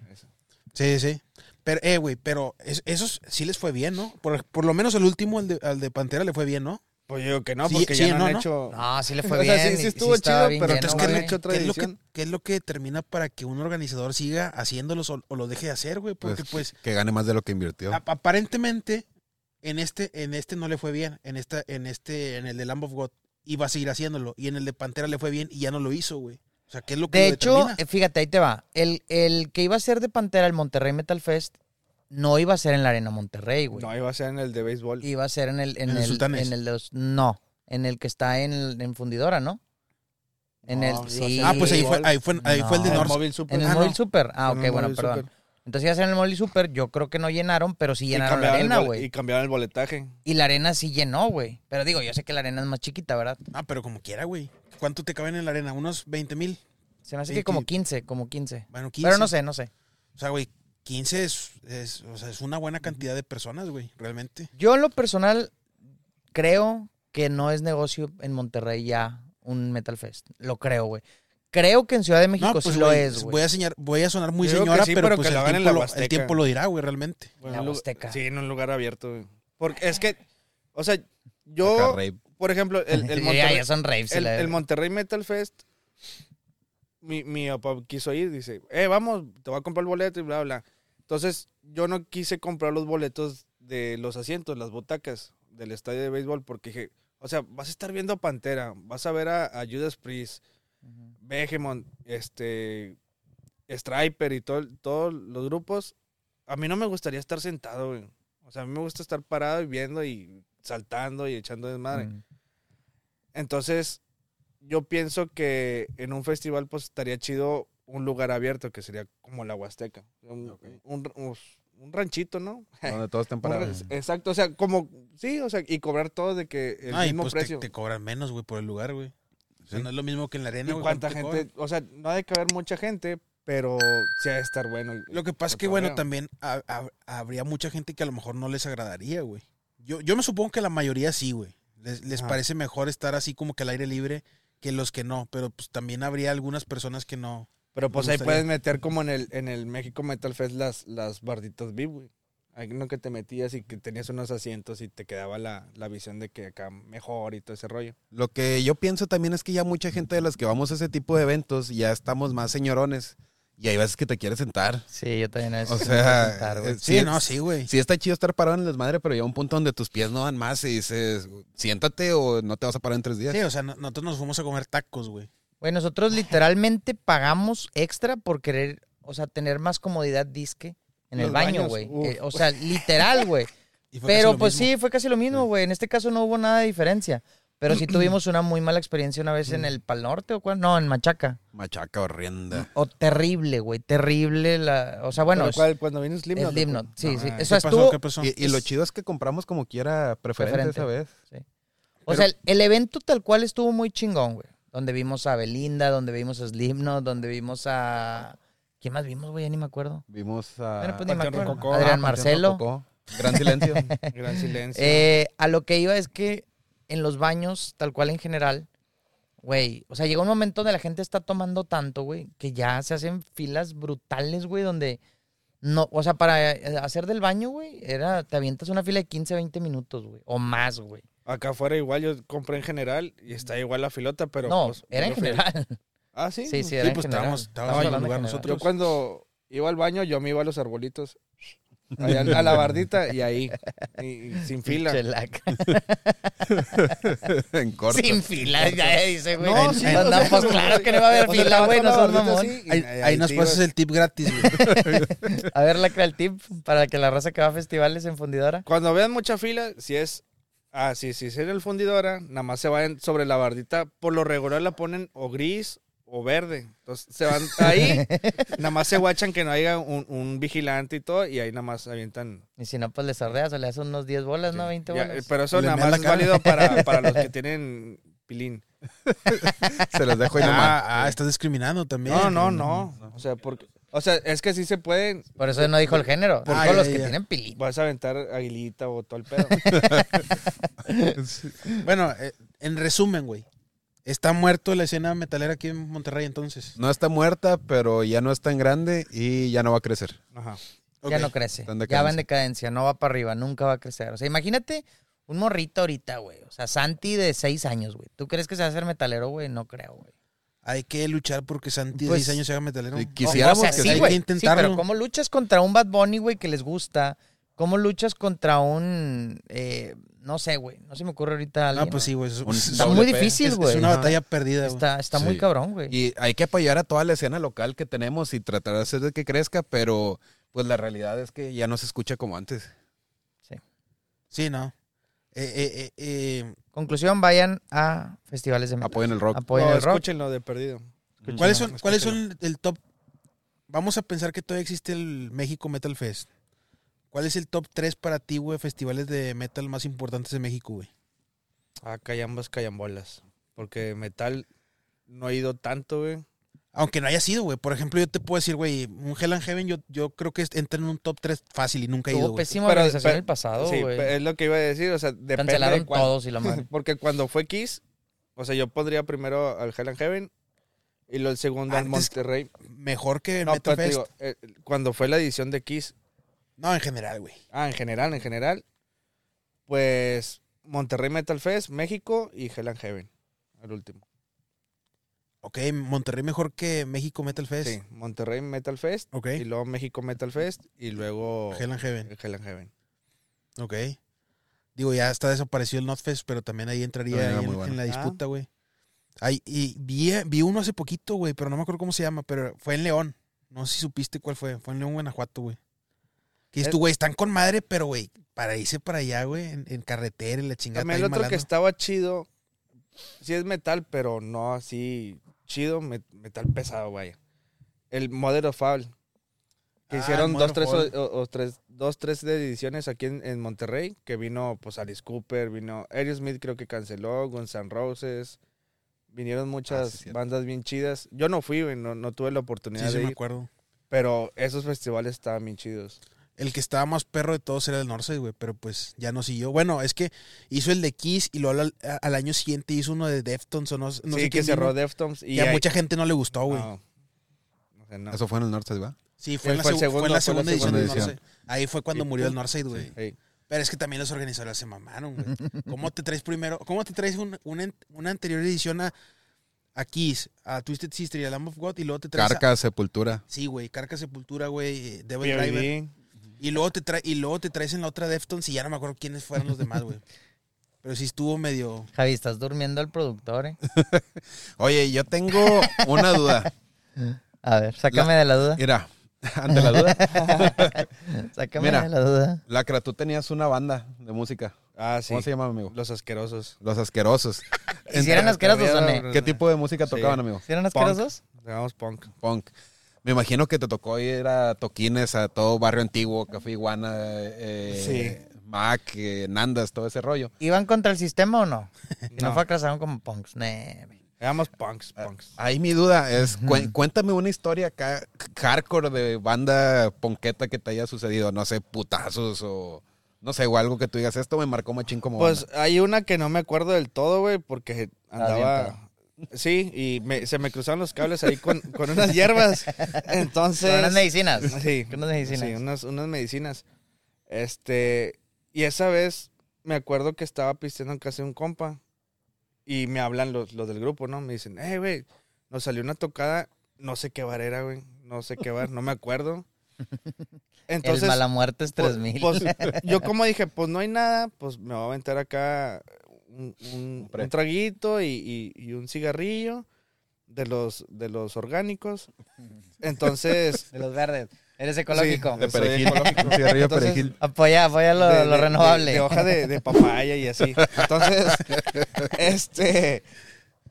Sí, sí. Pero, eh, güey, pero es- esos sí les fue bien, ¿no? Por, por lo menos el último, el de, al de Pantera, le fue bien, ¿no? Pues yo digo que no, porque sí, ya no, no, han hecho... No, sí le fue O sea, bien. sí- estuvo chido, bien pero entonces, ¿qué, es no lo, han hecho otra qué es lo que, qué es lo que determina para que un organizador siga haciéndolos o, o lo deje de hacer, güey? Porque, Pues, pues, que gane más de lo que invirtió. aparentemente, en este, en este no le fue bien. En esta, en este, en el de Lamb of God, iba a seguir haciéndolo. Y en el de Pantera le fue bien y ya no lo hizo, güey. O sea, ¿qué es lo que De lo hecho, determina? eh, fíjate, ahí te va. El, el que iba a ser de Pantera, el Monterrey Metal Fest, no iba a ser en la Arena Monterrey, güey. No, iba a ser en el de béisbol. Iba a ser en el... En, ¿En el Sultanes? en el de los- no, en el que está en, en Fundidora, ¿no? En No, el, iba a sí. ser Ah, pues ahí fue, ahí fue, ahí fue el de North. móvil super. En el Ah, Móvil no. Super. Ah, En ok, el bueno, Móvil perdón. Super. Entonces ya en el Móvil Super, yo creo que no llenaron, pero sí llenaron la arena, güey. Y cambiaron el boletaje. Y la arena sí llenó, güey. Pero digo, yo sé que la arena es más chiquita, ¿verdad? Ah, pero como quiera, güey. ¿Cuánto te caben en la arena? ¿Unos 20 mil? Se me hace que como sí. 15, como 15. Bueno, 15. Pero no sé, no sé. O sea, güey, 15 es, es, o sea, es una buena cantidad de personas, güey, realmente. Yo en lo personal creo que no es negocio en Monterrey ya un Metal Fest. Lo creo, güey. Creo que en Ciudad de México sí lo es, güey. Voy a, señalar, voy a sonar muy Yo señora, sí, pero, pero pues el, hagan en tiempo la lo, el tiempo lo dirá, güey, realmente. Bueno, La Huasteca. Sí, en un lugar abierto. güey. Porque es que, o sea, yo, por ejemplo, el, el Ya, Monterrey, ya son raves. y el, la- el Monterrey Metal Fest, mi, mi papá quiso ir, dice, eh, vamos, te voy a comprar el boleto y bla, bla. Entonces, yo no quise comprar los boletos de los asientos, las butacas del estadio de béisbol, porque dije, o sea, vas a estar viendo a Pantera, vas a ver a, a Judas Priest, Ujú. Behemoth, este, Striper y todo, todos los grupos, a mí no me gustaría estar sentado, güey. O sea, a mí me gusta estar parado y viendo y saltando y echando desmadre. Mm. Entonces, yo pienso que en un festival pues estaría chido un lugar abierto, que sería como la Huasteca. Un, un- un- un ranchito, ¿no? Donde todos estén Un parados. ra- Exacto, o sea, como, sí, o sea, y cobrar todo de que el Ah, y mismo pues te, precio. te cobran menos, güey, por el lugar, güey. O sea, Sí. no es lo mismo que en la arena, y güey. cuánta ¿cuánto te gente, cobran? o sea, no ha de caber mucha gente, pero sí ha de estar bueno. Lo que pasa es que, bueno, también ha- ha- habría mucha gente que a lo mejor no les agradaría, güey. Yo, yo me supongo que la mayoría sí, güey. Les, les parece mejor estar así como que al aire libre que los que no. Pero pues también habría algunas personas que no. Pero pues ahí puedes meter como en el, en el México Metal Fest las, las barditas VIP, güey. Ahí no que te metías y que tenías unos asientos y te quedaba la, la visión de que acá mejor y todo ese rollo. Lo que yo pienso también es que ya mucha gente de las que vamos a ese tipo de eventos ya estamos más señorones. Y hay veces que te quieres sentar. Sí, yo también a veces O sea, sentar, güey. eh, Sí, Sí, no, sí, güey. Sí está chido estar parado en el desmadre, pero llega un punto donde tus pies no dan más y dices, siéntate o no te vas a parar en tres días. Sí, o sea, no- nosotros nos fuimos a comer tacos, güey. Güey, nosotros literalmente pagamos extra por querer, o sea, tener más comodidad disque en el baño, güey. Eh, o sea, literal, güey. Pero pues mismo. sí, fue casi lo mismo, güey. En este caso no hubo nada de diferencia. Pero sí tuvimos una muy mala experiencia una vez Mm. en el Pal Norte o cuál. No, en Machaca. Machaca horrenda. O terrible, güey. Terrible la. O sea, bueno, ¿Pero es, cuál? cuando vino Slipknot. es Slipknot. Sí, sí. Ah, O ¿Qué sea, pasó? estuvo. ¿Qué pasó? Y, y lo chido es que compramos como quiera preferente, Preferente. esa vez. O sea, el, el evento tal cual estuvo muy chingón, güey. Donde vimos a Belinda, donde vimos a Slipknot, donde vimos a. ¿Quién más vimos, güey? Ya ni me acuerdo. Vimos a Bueno, pues ni me acuerdo. Rococó. Adrián Ah, Marcelo. Rococó. Gran silencio. Gran silencio. Eh, a lo que iba es que en los baños, tal cual en general, güey, o sea, llega un momento donde la gente está tomando tanto, güey, que ya se hacen filas brutales, güey, donde no, o sea, para eh, hacer del baño, güey, era, te avientas una fila de 15, 20 minutos, güey, o más, güey. Acá afuera igual yo compré en general y está igual la filota, pero... No, pues, era en general. Ah, sí. Sí, sí, Sí, era en pues general. estábamos, estábamos en el lugar nosotros. Yo cuando iba al baño, yo me iba a los arbolitos. Ahí a, la bardita y ahí, y- y sin fila. En corto. Sin fila, ya dice, güey. No, sí, No, o sea, pues claro que no va a haber fila, güey, no mamón. Ahí, ahí nos pasas el tip gratis, güey. A ver, la el tip para que la raza que va a festivales en fundidora. Cuando vean mucha fila, si es... Ah, sí, si es en el fundidora, nada más se vayan sobre la bardita. Por lo regular la ponen o gris o verde. Entonces se van ahí, nada más se guachan que no haya un, un vigilante y todo, y ahí nada más avientan. Y si no, pues le sordeas o le haces unos 10 bolas, ¿no? 20 Ya, bolas. pero eso nada más es válido para, para los que tienen pilín. Se los dejo ahí nomás. Ah, ah, estás discriminando también. No, no, no. O sea, porque, o sea, es que sí se pueden. Por eso no dijo el género. Por Ah, todos ya, los que tienen pili. Vas a aventar aguilita o todo el pedo. Bueno, eh, en resumen, güey. Está muerto la escena metalera aquí en Monterrey entonces. No está muerta, pero ya no es tan grande y ya no va a crecer. Ajá. Ya no crece. Ya va en decadencia. No va para arriba. Nunca va a crecer. O sea, imagínate un morrito ahorita, güey. O sea, Santi de 6 años, güey. ¿Tú crees que se va a hacer metalero, güey? No creo, güey. Hay que luchar porque Santi de Pues, 6 años se haga metalero. sí, O- Quisiéramos o sea, que sí, sí. Hay que intentarlo. Sí, pero ¿cómo luchas contra un Bad Bunny, güey, que les gusta? ¿Cómo luchas contra un... eh, no sé, güey. No se me ocurre ahorita alguien. No, pues sí, güey. Está muy difícil, güey. es una batalla perdida, güey. Está, está muy Sí. cabrón, güey. Y hay que apoyar a toda la escena local que tenemos y tratar de hacer de que crezca, pero pues la realidad es que ya no se escucha como antes. Sí, no. Eh, eh, eh, eh, Conclusión, vayan a festivales de metal. Apoyen el rock. Apoyen No, el rock. escúchenlo de perdido. ¿Cuáles son, ¿cuáles escúchalo. son el top? Vamos a pensar que todavía existe el México Metal Fest. ¿Cuál es el top 3 para ti, güey, festivales de metal más importantes de México, güey? Ah, callambas, callambolas. Porque metal no he ido tanto, güey. Aunque no haya sido, güey. Por ejemplo, yo te puedo decir, güey, un Hell and Heaven yo, yo creo que entra en un top 3 fácil y nunca he ido, Tuvo pésima Pero- organización pero- el pasado, sí, güey. es lo que iba a decir. O sea, depende Cancelaron de cuándo. todos y la madre. Porque cuando fue Kiss, o sea, yo pondría primero al Hell and Heaven y luego el segundo al Monterrey. Mejor que No, Metal pero te Fest. digo, eh, cuando fue la edición de Kiss, No, en general, güey. ah, en general, en general, pues Monterrey Metal Fest, México y Hell and Heaven, el último. Ok, Monterrey mejor que México Metal Fest. Sí, Monterrey Metal Fest Ok. y luego México Metal Fest y luego Hell and Heaven. Hell and Heaven. Ok. Digo, ya está desaparecido el Notfest, pero también ahí entraría ahí muy en, bueno. en la Ah. disputa, güey. Ay, y vi, vi uno hace poquito, güey, pero no me acuerdo cómo se llama, pero fue en León. No sé si supiste cuál fue. Fue en León, Guanajuato, güey. Que dices Es- tú, güey, están con madre, pero, güey, para irse para allá, güey, en, en carretera y la chingada. También el otro bien que malando. estaba chido, sí es metal, pero no así chido, me- metal pesado, vaya. El Mother of Fall. Que Ah, hicieron dos tres, o, o tres, dos, tres de ediciones aquí en, en Monterrey, que vino pues Alice Cooper, vino Aerosmith creo que canceló, Guns N' Roses, vinieron muchas Ah, bandas bien chidas. Yo no fui, no, no tuve la oportunidad Sí, sí, de me ir, acuerdo. pero esos festivales estaban bien chidos. El que estaba más perro de todos era el Norse, güey, pero pues ya no siguió. Bueno, es que hizo el de Kiss y luego al, al año siguiente hizo uno de Deftones o no, no sí, sé que quién cerró vino, Deftones y Y a mucha gente no le gustó, güey. no. O sea, no. Eso fue en el norte, ¿va? Sí, fue en, la, Fue segundo, en la fue la segunda edición del. Norse. Ahí fue cuando Y murió el. Norseid, güey. Sí. Pero es que también los organizadores se mamaron, güey. ¿Cómo te traes primero? ¿Cómo te traes un- una, una anterior edición a, a Kiss, a Twisted Sister y a Lamb of God y luego te traes a- Carca, Sepultura. Sí, güey, Carca Sepultura, güey, eh, Devil Driver. Y luego te trae, y luego te traes en la otra Deftones y ya no me acuerdo quiénes fueron los demás, güey. Pero sí estuvo medio Javi, estás durmiendo al productor, ¿eh? Oye, yo tengo una duda. A ver, sácame de la duda. Mira, ante la duda. Sácame Mira. de la duda. Lacra, tú tenías una banda de música. Ah, sí. ¿Cómo se llama, amigo? Los asquerosos. Los Asquerosos. ¿Y si eran asquerosos o no? ¿Qué tipo de música Sí. tocaban, amigo? ¿Si eran Punk. asquerosos? Llamamos punk. Punk. Me imagino que te tocó ir a toquines a todo barrio antiguo, Café Iguana, eh, Mac, eh, Nandas, todo ese rollo. ¿Iban contra el sistema o no? Y no, No. fracasaron como punks. Nee. Llamamos punks, punks. Ahí mi duda es, cué- cuéntame una historia acá, hardcore de banda ponqueta que te haya sucedido, no sé, putazos o no sé, o algo que tú digas, esto me marcó machín como Pues banda". hay una que no me acuerdo del todo, güey, porque andaba... Sí, y me- se me cruzaron los cables ahí con, con unas hierbas. Entonces... Con unas medicinas. Sí, Con unas medicinas. sí, unas, unas medicinas. Este, y esa vez me acuerdo que estaba pisteando en casa de un compa y me hablan los, los del grupo, ¿no? Me dicen, eh, güey, nos salió una tocada, no sé qué bar era, güey, no sé qué bar, no me acuerdo. Entonces, el mala muerte es pues, 3000. pues, yo como dije, pues no hay nada, pues me voy a aventar acá un, un- pre. un traguito y, y- y un cigarrillo de los, de los orgánicos. Entonces, de los verdes. Eres ecológico. de perejil, ecológico. cigarrillo Entonces, perejil. Apoya, apoya lo, de- lo de- renovable. De, de hoja de, de papaya y así. Entonces, este,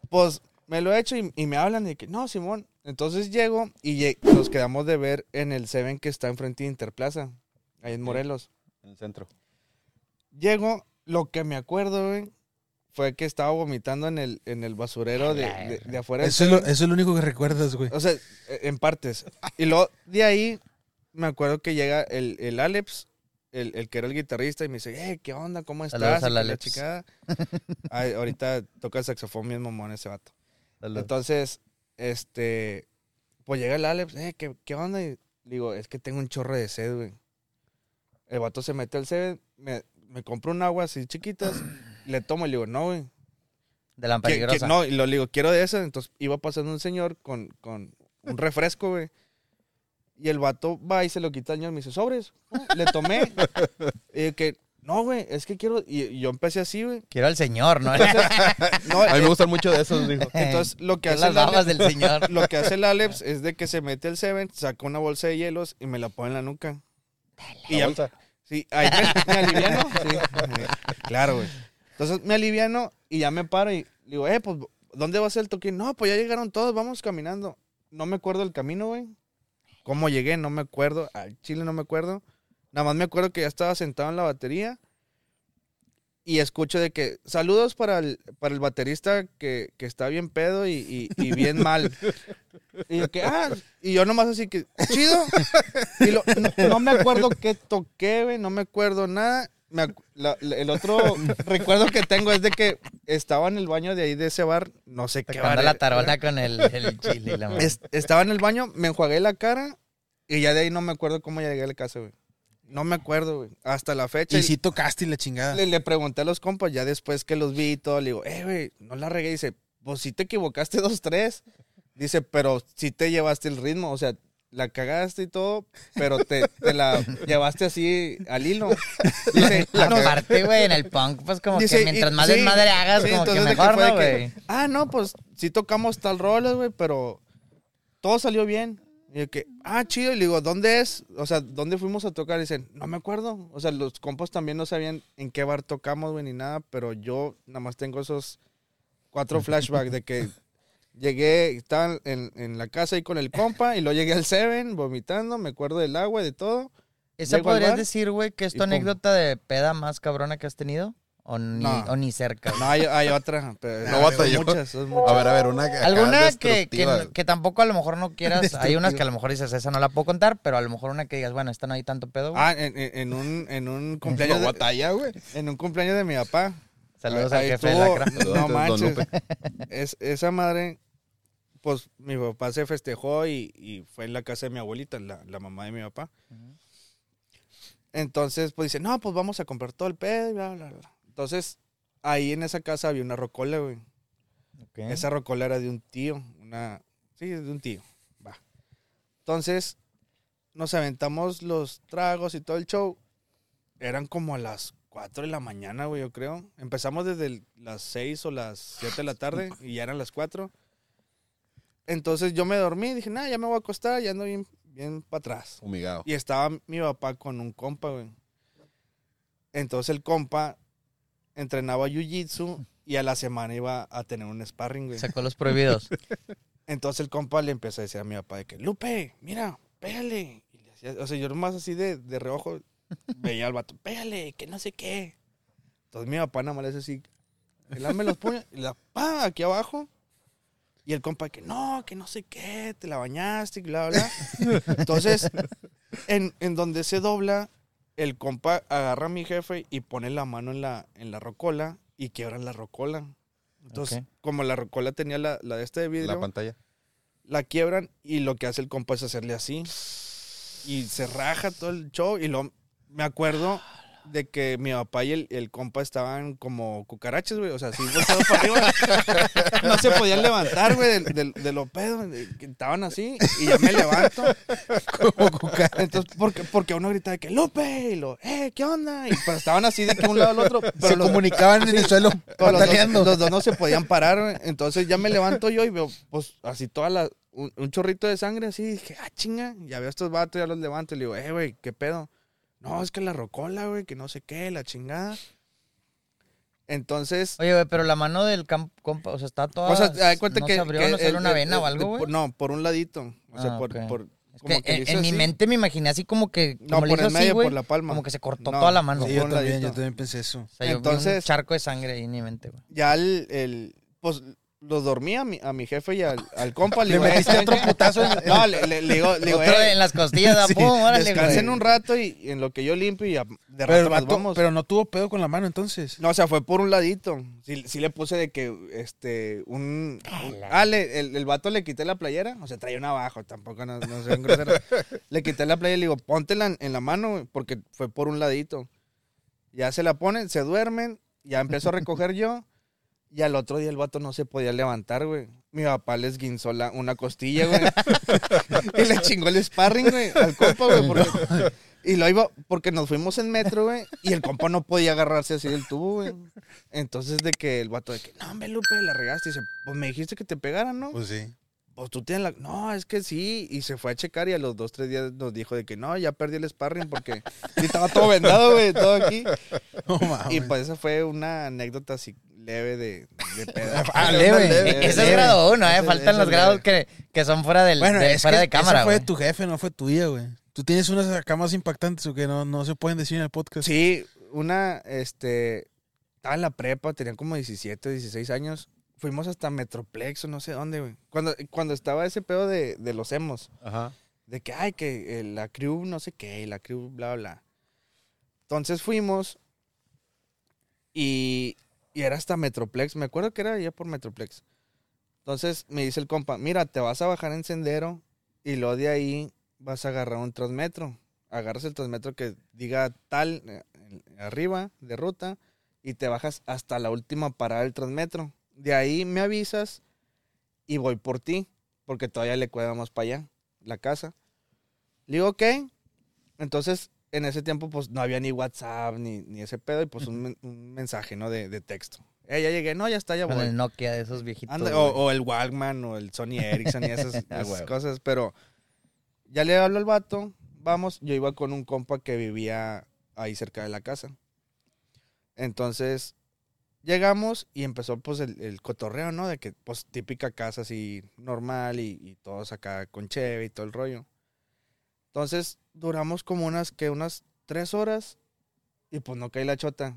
pues me lo he hecho y, y me hablan de que, no, Simón. Entonces llego y nos quedamos de ver en el Seven que está enfrente de Interplaza, ahí en Morelos. En el centro. Llego, lo que me acuerdo, güey, fue que estaba vomitando en el, en el basurero de, de- de afuera. Eso es, lo, eso es lo único que recuerdas, güey. O sea, e- en partes. Y luego de ahí me acuerdo que llega el, el Alex, el, el que era el guitarrista, y me dice, eh, ¿qué onda? ¿Cómo estás? al la. Ay, ahorita toca el saxofón bien mamón ese vato. Salud. Entonces, este, pues llega el Alex, eh, ¿qué, qué onda? Y digo, es que tengo un chorro de sed, güey. El vato se mete al sed, me, me compró un agua así chiquitas, le tomo y le digo, no, güey. de la Que- que- peligrosa. no, y lo le digo, quiero de esa. Entonces iba pasando un señor con, con un refresco, güey. Y el vato va y se lo quita al señor. Me dice, sobres. Ah, Le tomé. y que, no, güey, es que quiero. Y, y yo empecé así, güey. Quiero al señor, ¿no? No, A mí me eh, gustan mucho de esos, dijo. entonces lo que hace las el babas del señor. lo que hace el Alex es de que se mete el Seven, saca una bolsa de hielos y me la pone en la nuca. Y ya- bolsa. sí, ahí me, me aliviano. Sí, claro, güey. Entonces me aliviano y ya me paro y digo, eh, pues, ¿dónde va a ser el toquín? No, pues ya llegaron todos, vamos caminando. No me acuerdo el camino, güey. ¿Cómo llegué? No me acuerdo. Al chile no me acuerdo. Nada más me acuerdo que ya estaba sentado en la batería y escucho de que saludos para el, para el baterista que, que está bien pedo y, y- bien mal. Y yo, que, ah, y yo nomás así que, chido. Y lo- no, no me acuerdo qué toqué, güey, no me acuerdo nada. Me acu- la- la- el otro recuerdo que tengo es de que estaba en el baño de ahí de ese bar, no sé qué Sacando bar. la tarola con el, el chile y la madre. Es- estaba en el baño, me enjuagué la cara y ya de ahí no me acuerdo cómo llegué a la casa, güey. No me acuerdo, güey. Hasta la fecha. Y si tocaste y la chingada. Le, le pregunté a los compas, ya después que los vi y todo, le digo, eh, güey, no la regué. Dice, pues sí te equivocaste dos, tres. Dice, pero sí te llevaste el ritmo, o sea, la cagaste y todo, pero te, te la llevaste así al hilo. Dice, "Ah, no, Aparte, güey, en el punk, pues como Dice, que y- mientras más sí, desmadre hagas, sí, como que mejor, fue de ¿no, que, güey? Ah, no, pues sí tocamos tal roles, güey, pero todo salió bien. Y yo que, ah, chido. Y le digo, ¿dónde es? O sea, ¿dónde fuimos a tocar? Y dicen, no me acuerdo. O sea, los compas también no sabían en qué bar tocamos, güey, ni nada. Pero yo nada más tengo esos cuatro flashbacks de que llegué, estaba en, en la casa ahí con el compa. Y luego llegué al Seven vomitando. Me acuerdo del agua y de todo. ¿Esa Llego podrías bar decir, güey, que es tu pum. anécdota de peda más cabrona que has tenido? ¿O ni, No. o ni cerca? No, hay, hay otra. Pero No batalló. muchas, son muchas. A ver, a ver, una ¿Alguna que, que, que tampoco a lo mejor no quieras? Hay unas que a lo mejor dices, esa no la puedo contar, pero a lo mejor una que digas, bueno, esta no hay tanto pedo. güey. Ah, en, en- un, en un cumpleaños de, batalla, güey. en un cumpleaños de mi papá. Saludos ahí al jefe de. Saludos, No manches. Es, esa madre, pues mi papá se festejó y, y fue en la casa de mi abuelita, la, la mamá de mi papá. Entonces, pues dice, no, pues vamos a comprar todo el pedo y bla, bla, bla. Entonces, ahí en esa casa había una rocola, güey. Esa rocola era de un tío, una... Sí, de un tío. Va. Entonces, nos aventamos los tragos y todo el show. Eran como a las 4 de la mañana, güey, yo creo. Empezamos desde el- las 6 o las 7 de la tarde y ya eran las 4. Entonces yo me dormí, dije, nada, ya me voy a acostar, ya ando bien, bien para atrás. Humigado. Y estaba mi papá con un compa, güey. Entonces el compa entrenaba jiu-jitsu y a la semana iba a tener un sparring, güey. Sacó los prohibidos. Entonces el compa le empezó a decir a mi papá de que, Lupe, mira, pégale. Y le hacía- o sea, yo nomás así de, de reojo veía al vato, pégale, que no sé qué. Entonces mi papá nada más le hace así, lame los puños y la pa aquí abajo. Y el compa que no, que no sé qué, te la bañaste y bla, bla. Entonces, en, en donde se dobla, el compa agarra a mi jefe y pone la mano en la, en la rocola y quiebra la rocola. Entonces, como la rocola tenía la, la de este de vidrio, La pantalla. la quiebran y lo que hace el compa es hacerle así. Y se raja todo el show. Y lo, me acuerdo de que mi papá y el, el compa estaban como cucarachas, güey. O sea, así volteados para arriba. No se podían levantar, güey, de, de- de lo pedo. de que Estaban así. Y ya me levanto. Entonces, porque, porque uno gritaba de que Lupe. Y lo, eh, ¿qué onda? Y, pero estaban así de que un lado al otro. Pero Se los- comunicaban en el suelo los, pataleando. dos, los dos no se podían parar, güey. Entonces ya me levanto yo y veo, pues, así toda la... Un, un chorrito de sangre así. Dije, ah, chinga. Ya veo a estos vatos, ya los levanto. Y le digo, eh, güey, ¿qué pedo? No, es que la rocola, güey, que no sé qué, la chingada. Entonces... Oye, güey, pero la mano del compa, o sea, está toda. O sea, das cuenta no que... se abrió, que no una el- vena o algo, güey. por- No, por un ladito. O sea, Ah, por... por Es como que en, mi mente me imaginé así como que. No, Como le por el así, medio, por la palma. Como que se cortó No, toda la mano. no, Sí, o yo también, yo también pensé eso. sea, yo vi Entonces- un charco de sangre ahí en mi mente, güey. Ya el... el pues lo dormí a mi, a mi jefe y al, al compa. Le digo, metiste ¿saben otro putazo en- No, le, le- le digo, le digo, Otro en las costillas, da Sí, pum, órale, Descansen güey. un rato y, en lo que yo limpio y a- de Pero, rato vato- vamos. pero no tuvo pedo con la mano entonces. No, o sea, fue por un ladito. Sí, sí le puse de que, este, un... un- ah, le- el, el vato le quité la playera. O sea, traía una abajo, tampoco no, no sean groseros. le quité la playera y le digo, póntela en, en la mano, porque fue por un ladito. Ya se la ponen, se duermen, ya empiezo a recoger yo. Y al otro día el vato no se podía levantar, güey. Mi papá les guinzó la, una costilla, güey. y le chingó el sparring, güey, al compa, güey. porque- Y lo iba, porque nos fuimos en metro, güey. Y el compa no podía agarrarse así del tubo, güey. Entonces, de que el vato de que, no, hombre, Lupe, la regaste. Y dice, pues me dijiste que te pegaran, ¿no? Pues sí. pues tú tienes la... No, es que sí. Y se fue a checar y a los dos, tres días nos dijo de que no, ya perdí el sparring porque estaba todo vendado, güey, todo aquí. Y pues esa fue una anécdota así leve de, de pedo. Ah, leve. leve, Ese es leve. grado uno, ¿eh? Faltan los es grados que, que son fuera, del, Bueno, de, es fuera que de cámara, esa fue de tu jefe, no fue tuya, güey. Tú tienes unas acá más impactantes o que no, no se pueden decir en el podcast. Sí, una, este, estaba en la prepa, tenían como 17, 16 años. Fuimos hasta Metroplex o no sé dónde, güey. Cuando, cuando estaba ese pedo de, de los emos. Ajá. De que, ay, que eh, la crew no sé qué, la crew bla, bla. Entonces fuimos y, y era hasta Metroplex. Me acuerdo que era ya por Metroplex. Entonces me dice el compa, mira, te vas a bajar en Sendero y luego de ahí vas a agarrar un transmetro. Agarras el transmetro que diga tal eh, arriba de ruta y te bajas hasta la última parada del transmetro. De ahí me avisas y voy por ti, porque todavía le cuidamos para allá, la casa. Le digo, ok. Entonces, en ese tiempo, pues no había ni WhatsApp ni, ni ese pedo, y pues un, un mensaje, ¿no? De, de texto. Eh, ya llegué, no, ya está, ya Con voy. el Nokia de esos viejitos. O, o el Walkman o el Sony Ericsson y esas, cosas, pero ya le hablo al vato, vamos, yo iba con un compa que vivía ahí cerca de la casa. Entonces, llegamos y empezó pues el, el cotorreo, ¿no? De que pues típica casa así normal y, y todos acá con cheve y todo el rollo. Entonces, duramos como unas, que unas tres horas y pues no cae la chota.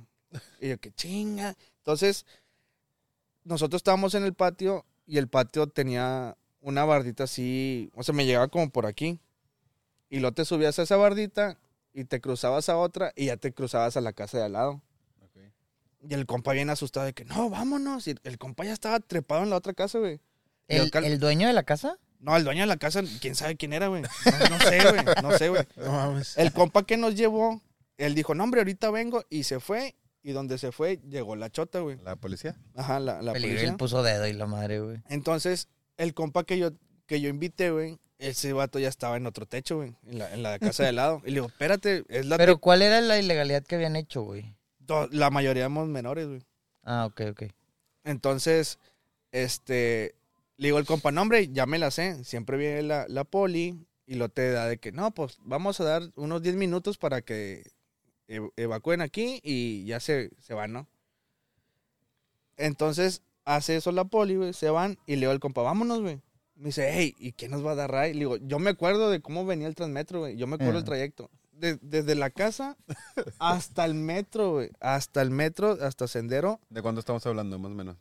Y yo, que chinga. Entonces, nosotros estábamos en el patio y el patio tenía una bardita así, o sea, me llegaba como por aquí. Y luego te subías a esa bardita y te cruzabas a otra y ya te cruzabas a la casa de al lado. Y el compa bien asustado de que, no, vámonos. Y el compa ya estaba trepado en la otra casa, güey. Y ¿El, el cal- el dueño de la casa? No, el dueño de la casa, quién sabe quién era, güey. No, no sé, güey. No sé, güey. No mames. El compa que nos llevó, él dijo, no, hombre, ahorita vengo. Y se fue. Y donde se fue, llegó la chota, güey. La policía. Ajá, la, la Peligro, policía. él puso dedo y la madre, güey. Entonces, el compa que yo, que yo invité, güey, ese vato ya estaba en otro techo, güey, en la, en la casa de al lado. Y le digo, espérate, es la, Pero ¿cuál era la ilegalidad que habían hecho, güey? la mayoría éramos menores, güey. Ah, ok, ok. Entonces, este, le digo al compa, no, hombre, ya me la sé. Siempre viene la, la poli y lo te da de que, no, pues vamos a dar unos 10 minutos para que ev- evacúen aquí y ya se, se van, ¿no? Entonces, hace eso la poli, güey, se van y le digo al compa, vámonos, güey. Me dice, hey, ¿y quién nos va a dar ray? Le digo, yo me acuerdo de cómo venía el transmetro, güey. Yo me acuerdo Ajá. el trayecto. De- desde la casa hasta el metro, güey. Hasta el metro, hasta Sendero. ¿De cuándo estamos hablando, más o menos?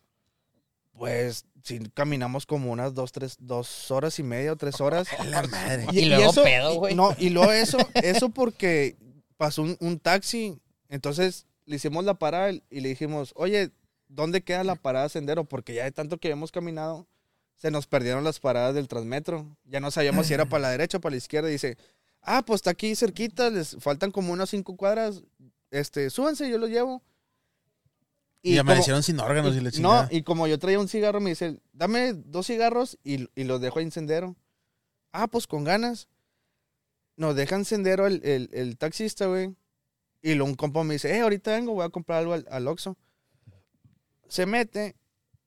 Pues si caminamos como unas dos, tres, dos horas y media o tres horas. La madre. Y luego pedo, güey. No, y luego eso, eso porque pasó un, un taxi. Entonces le hicimos la parada y le dijimos, oye, ¿dónde queda la parada sendero? Porque ya de tanto que hemos caminado, se nos perdieron las paradas del transmetro. Ya no sabíamos si era para la derecha o para la izquierda. Y dice, ah, pues está aquí cerquita, les faltan como unas cinco cuadras. Este, súbanse, yo los llevo. Y, como- amanecieron sin órganos y le no, y como yo traía un cigarro, me dice, dame dos cigarros y, y los dejo ahí en sendero. Ah, pues con ganas. Nos deja en sendero el, el, el taxista, güey. Y un compa me dice, eh, ahorita vengo, voy a comprar algo al, al Oxxo. Se mete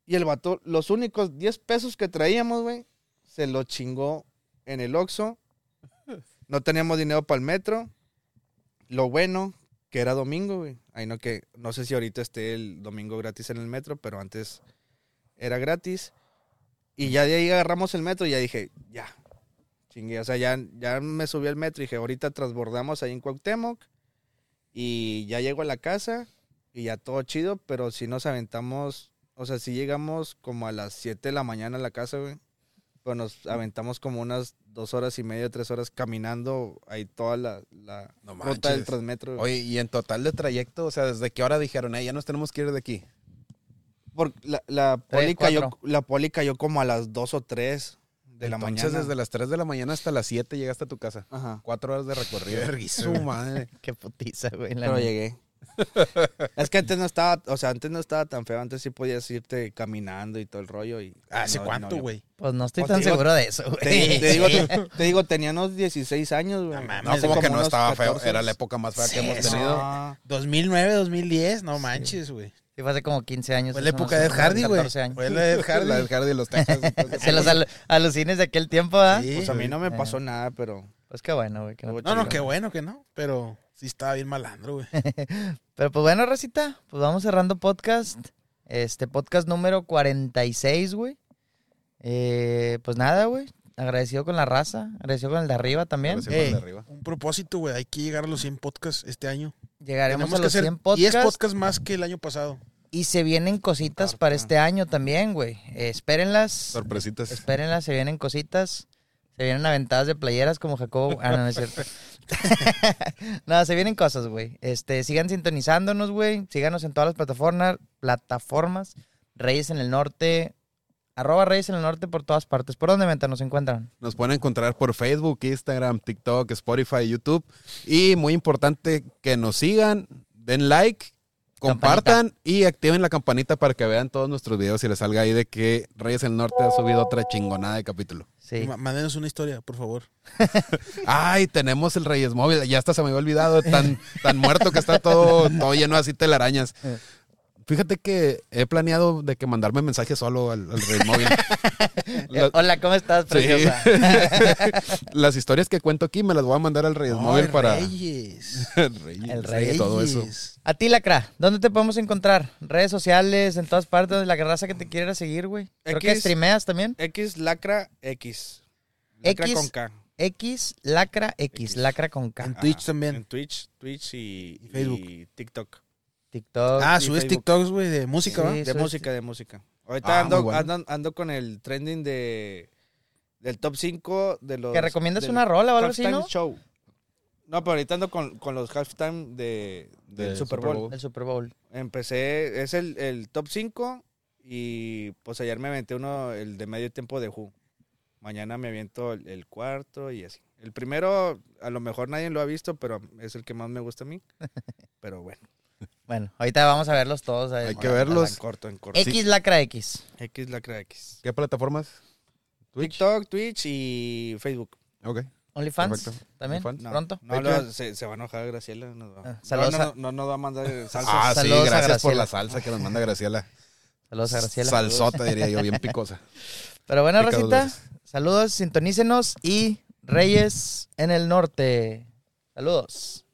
y el vato, los únicos 10 pesos que traíamos, güey, se lo chingó en el Oxxo. No teníamos dinero para el metro. Lo bueno, que era domingo, güey. Ahí no que, no sé si ahorita esté el domingo gratis en el metro, pero antes era gratis. Y ya de ahí agarramos el metro y ya dije, ya, chingue. O sea, ya, ya me subí al metro y dije, ahorita transbordamos ahí en Cuauhtémoc. Y ya llego a la casa y ya todo chido, pero si nos aventamos, o sea, si llegamos como a las 7 de la mañana a la casa, güey. Pues nos aventamos como unas dos horas y media, tres horas caminando ahí toda la, la No ruta del transmetro. Oye, y en total de trayecto, o sea, ¿desde qué hora dijeron, eh, ya nos tenemos que ir de aquí? Por, la, la, Tres, poli cayó, la poli cayó como a las 2 o 3 de la Entonces, mañana. desde las 3 de la mañana hasta las 7 llegaste a tu casa. Ajá. Cuatro horas de recorrido. Su madre. Qué putiza, güey. Pero llegué. Es que antes no estaba, o sea, antes no estaba tan feo. Antes sí podías irte caminando y todo el rollo. Y ¿Hace no, cuánto, no, güey? Pues no estoy Pues tan digo- seguro de eso, güey. Te, te digo, te digo, tenía unos 16 años, güey. No como que no estaba feo. 14. Era la época más fea que hemos tenido. Ah, 2009, 2010, no manches, güey. Sí, fue hace como 15 años. Fue la época de Ed Hardy, güey. 14 años. Fue la de Ed Hardy. La del Hardy de los Texas. Se los al- alucines de aquel tiempo, ¿verdad? Sí. Pues a mí no me Eh. pasó nada, pero Pues qué bueno, güey. No, no, qué bueno que no, pero sí estaba bien malandro, güey. Pero pues bueno, Racita, pues vamos cerrando podcast. Este podcast número 46, güey. Eh, pues nada, güey. Agradecido con la raza, agradecido con el de arriba también. Agradecido con el de arriba. un propósito, güey. Hay que llegar a los 100 podcasts este año. Llegaremos Tenemos a que los hacer 100 10 podcasts. podcasts más que el año pasado. Y se vienen cositas Carta. para este año también, güey. Eh, espérenlas. Sorpresitas. Espérenlas, se vienen cositas. Se vienen aventadas de playeras como Jacobo. Ah, no, no es cierto. no, se vienen cosas, güey. Este, sigan sintonizándonos, güey. Síganos en todas las plataformas, plataformas. Reyes en el Norte. Arroba Reyes en el Norte por todas partes. ¿Por dónde meta nos encuentran? Nos pueden encontrar por Facebook, Instagram, TikTok, Spotify, YouTube. Y muy importante que nos sigan, den like, compartan y activen la campanita para que vean todos nuestros videos y les salga ahí de que Reyes del Norte ha subido otra chingonada de capítulo. Sí. Mándenos una historia, por favor. Ay, tenemos el Reyes Móvil. Ya hasta se me había olvidado, tan, tan muerto que está todo, todo lleno así de telarañas. Fíjate que he planeado de que mandarme mensaje solo al, al Reyes Móvil. Eh, La- Hola, ¿cómo estás, Sí. preciosa? las historias que cuento aquí me las voy a mandar al Reyes Ay, Móvil para Reyes. Reyes, El Reyes. todo eso. A ti, Lacra, ¿dónde te podemos encontrar? Redes sociales, en todas partes, la raza que te quiera seguir, güey. Creo que X. streameas también. X Lacra X. Lacra X. con K. X, Lacra X, X. Lacra con K. En Twitch Ajá, también. En Twitch, Twitch y, Y Facebook. y TikTok. TikTok. Ah, subes. TikToks, güey, de música, Sí. ¿va? De música, de música. Ahorita Ah, ando, bueno. ando, ando con el trending de del top 5 de los... ¿Que recomiendas una rola o algo así, no? show. No, pero ahorita ando con, con los halftime de, del Super Super Bowl. Bowl. El Super Bowl. Empecé, es el, el top 5 y pues ayer me aventé uno, el de medio tiempo de Who. Mañana me aviento el, el cuarto y así. El primero, a lo mejor nadie lo ha visto, pero es el que más me gusta a mí. Pero bueno, Bueno, ahorita vamos a verlos todos. Hay que verlos. En corto, en corto. X, Lacra X. X Lacra X. ¿Qué plataformas? Twitch. TikTok, Twitch y Facebook. Ok. OnlyFans Perfecto. también. No, Pronto. No, lo- se, se va a enojar Graciela. nos va- Ah, saludos no, no, no, nos va a mandar salsas. Ah, sí, Saludos gracias por la salsa que nos manda Graciela. Saludos a Graciela. Salsota, diría yo, bien picosa. Pero bueno, Pica Rosita, veces. saludos, sintonícenos y Reyes en el Norte. Saludos.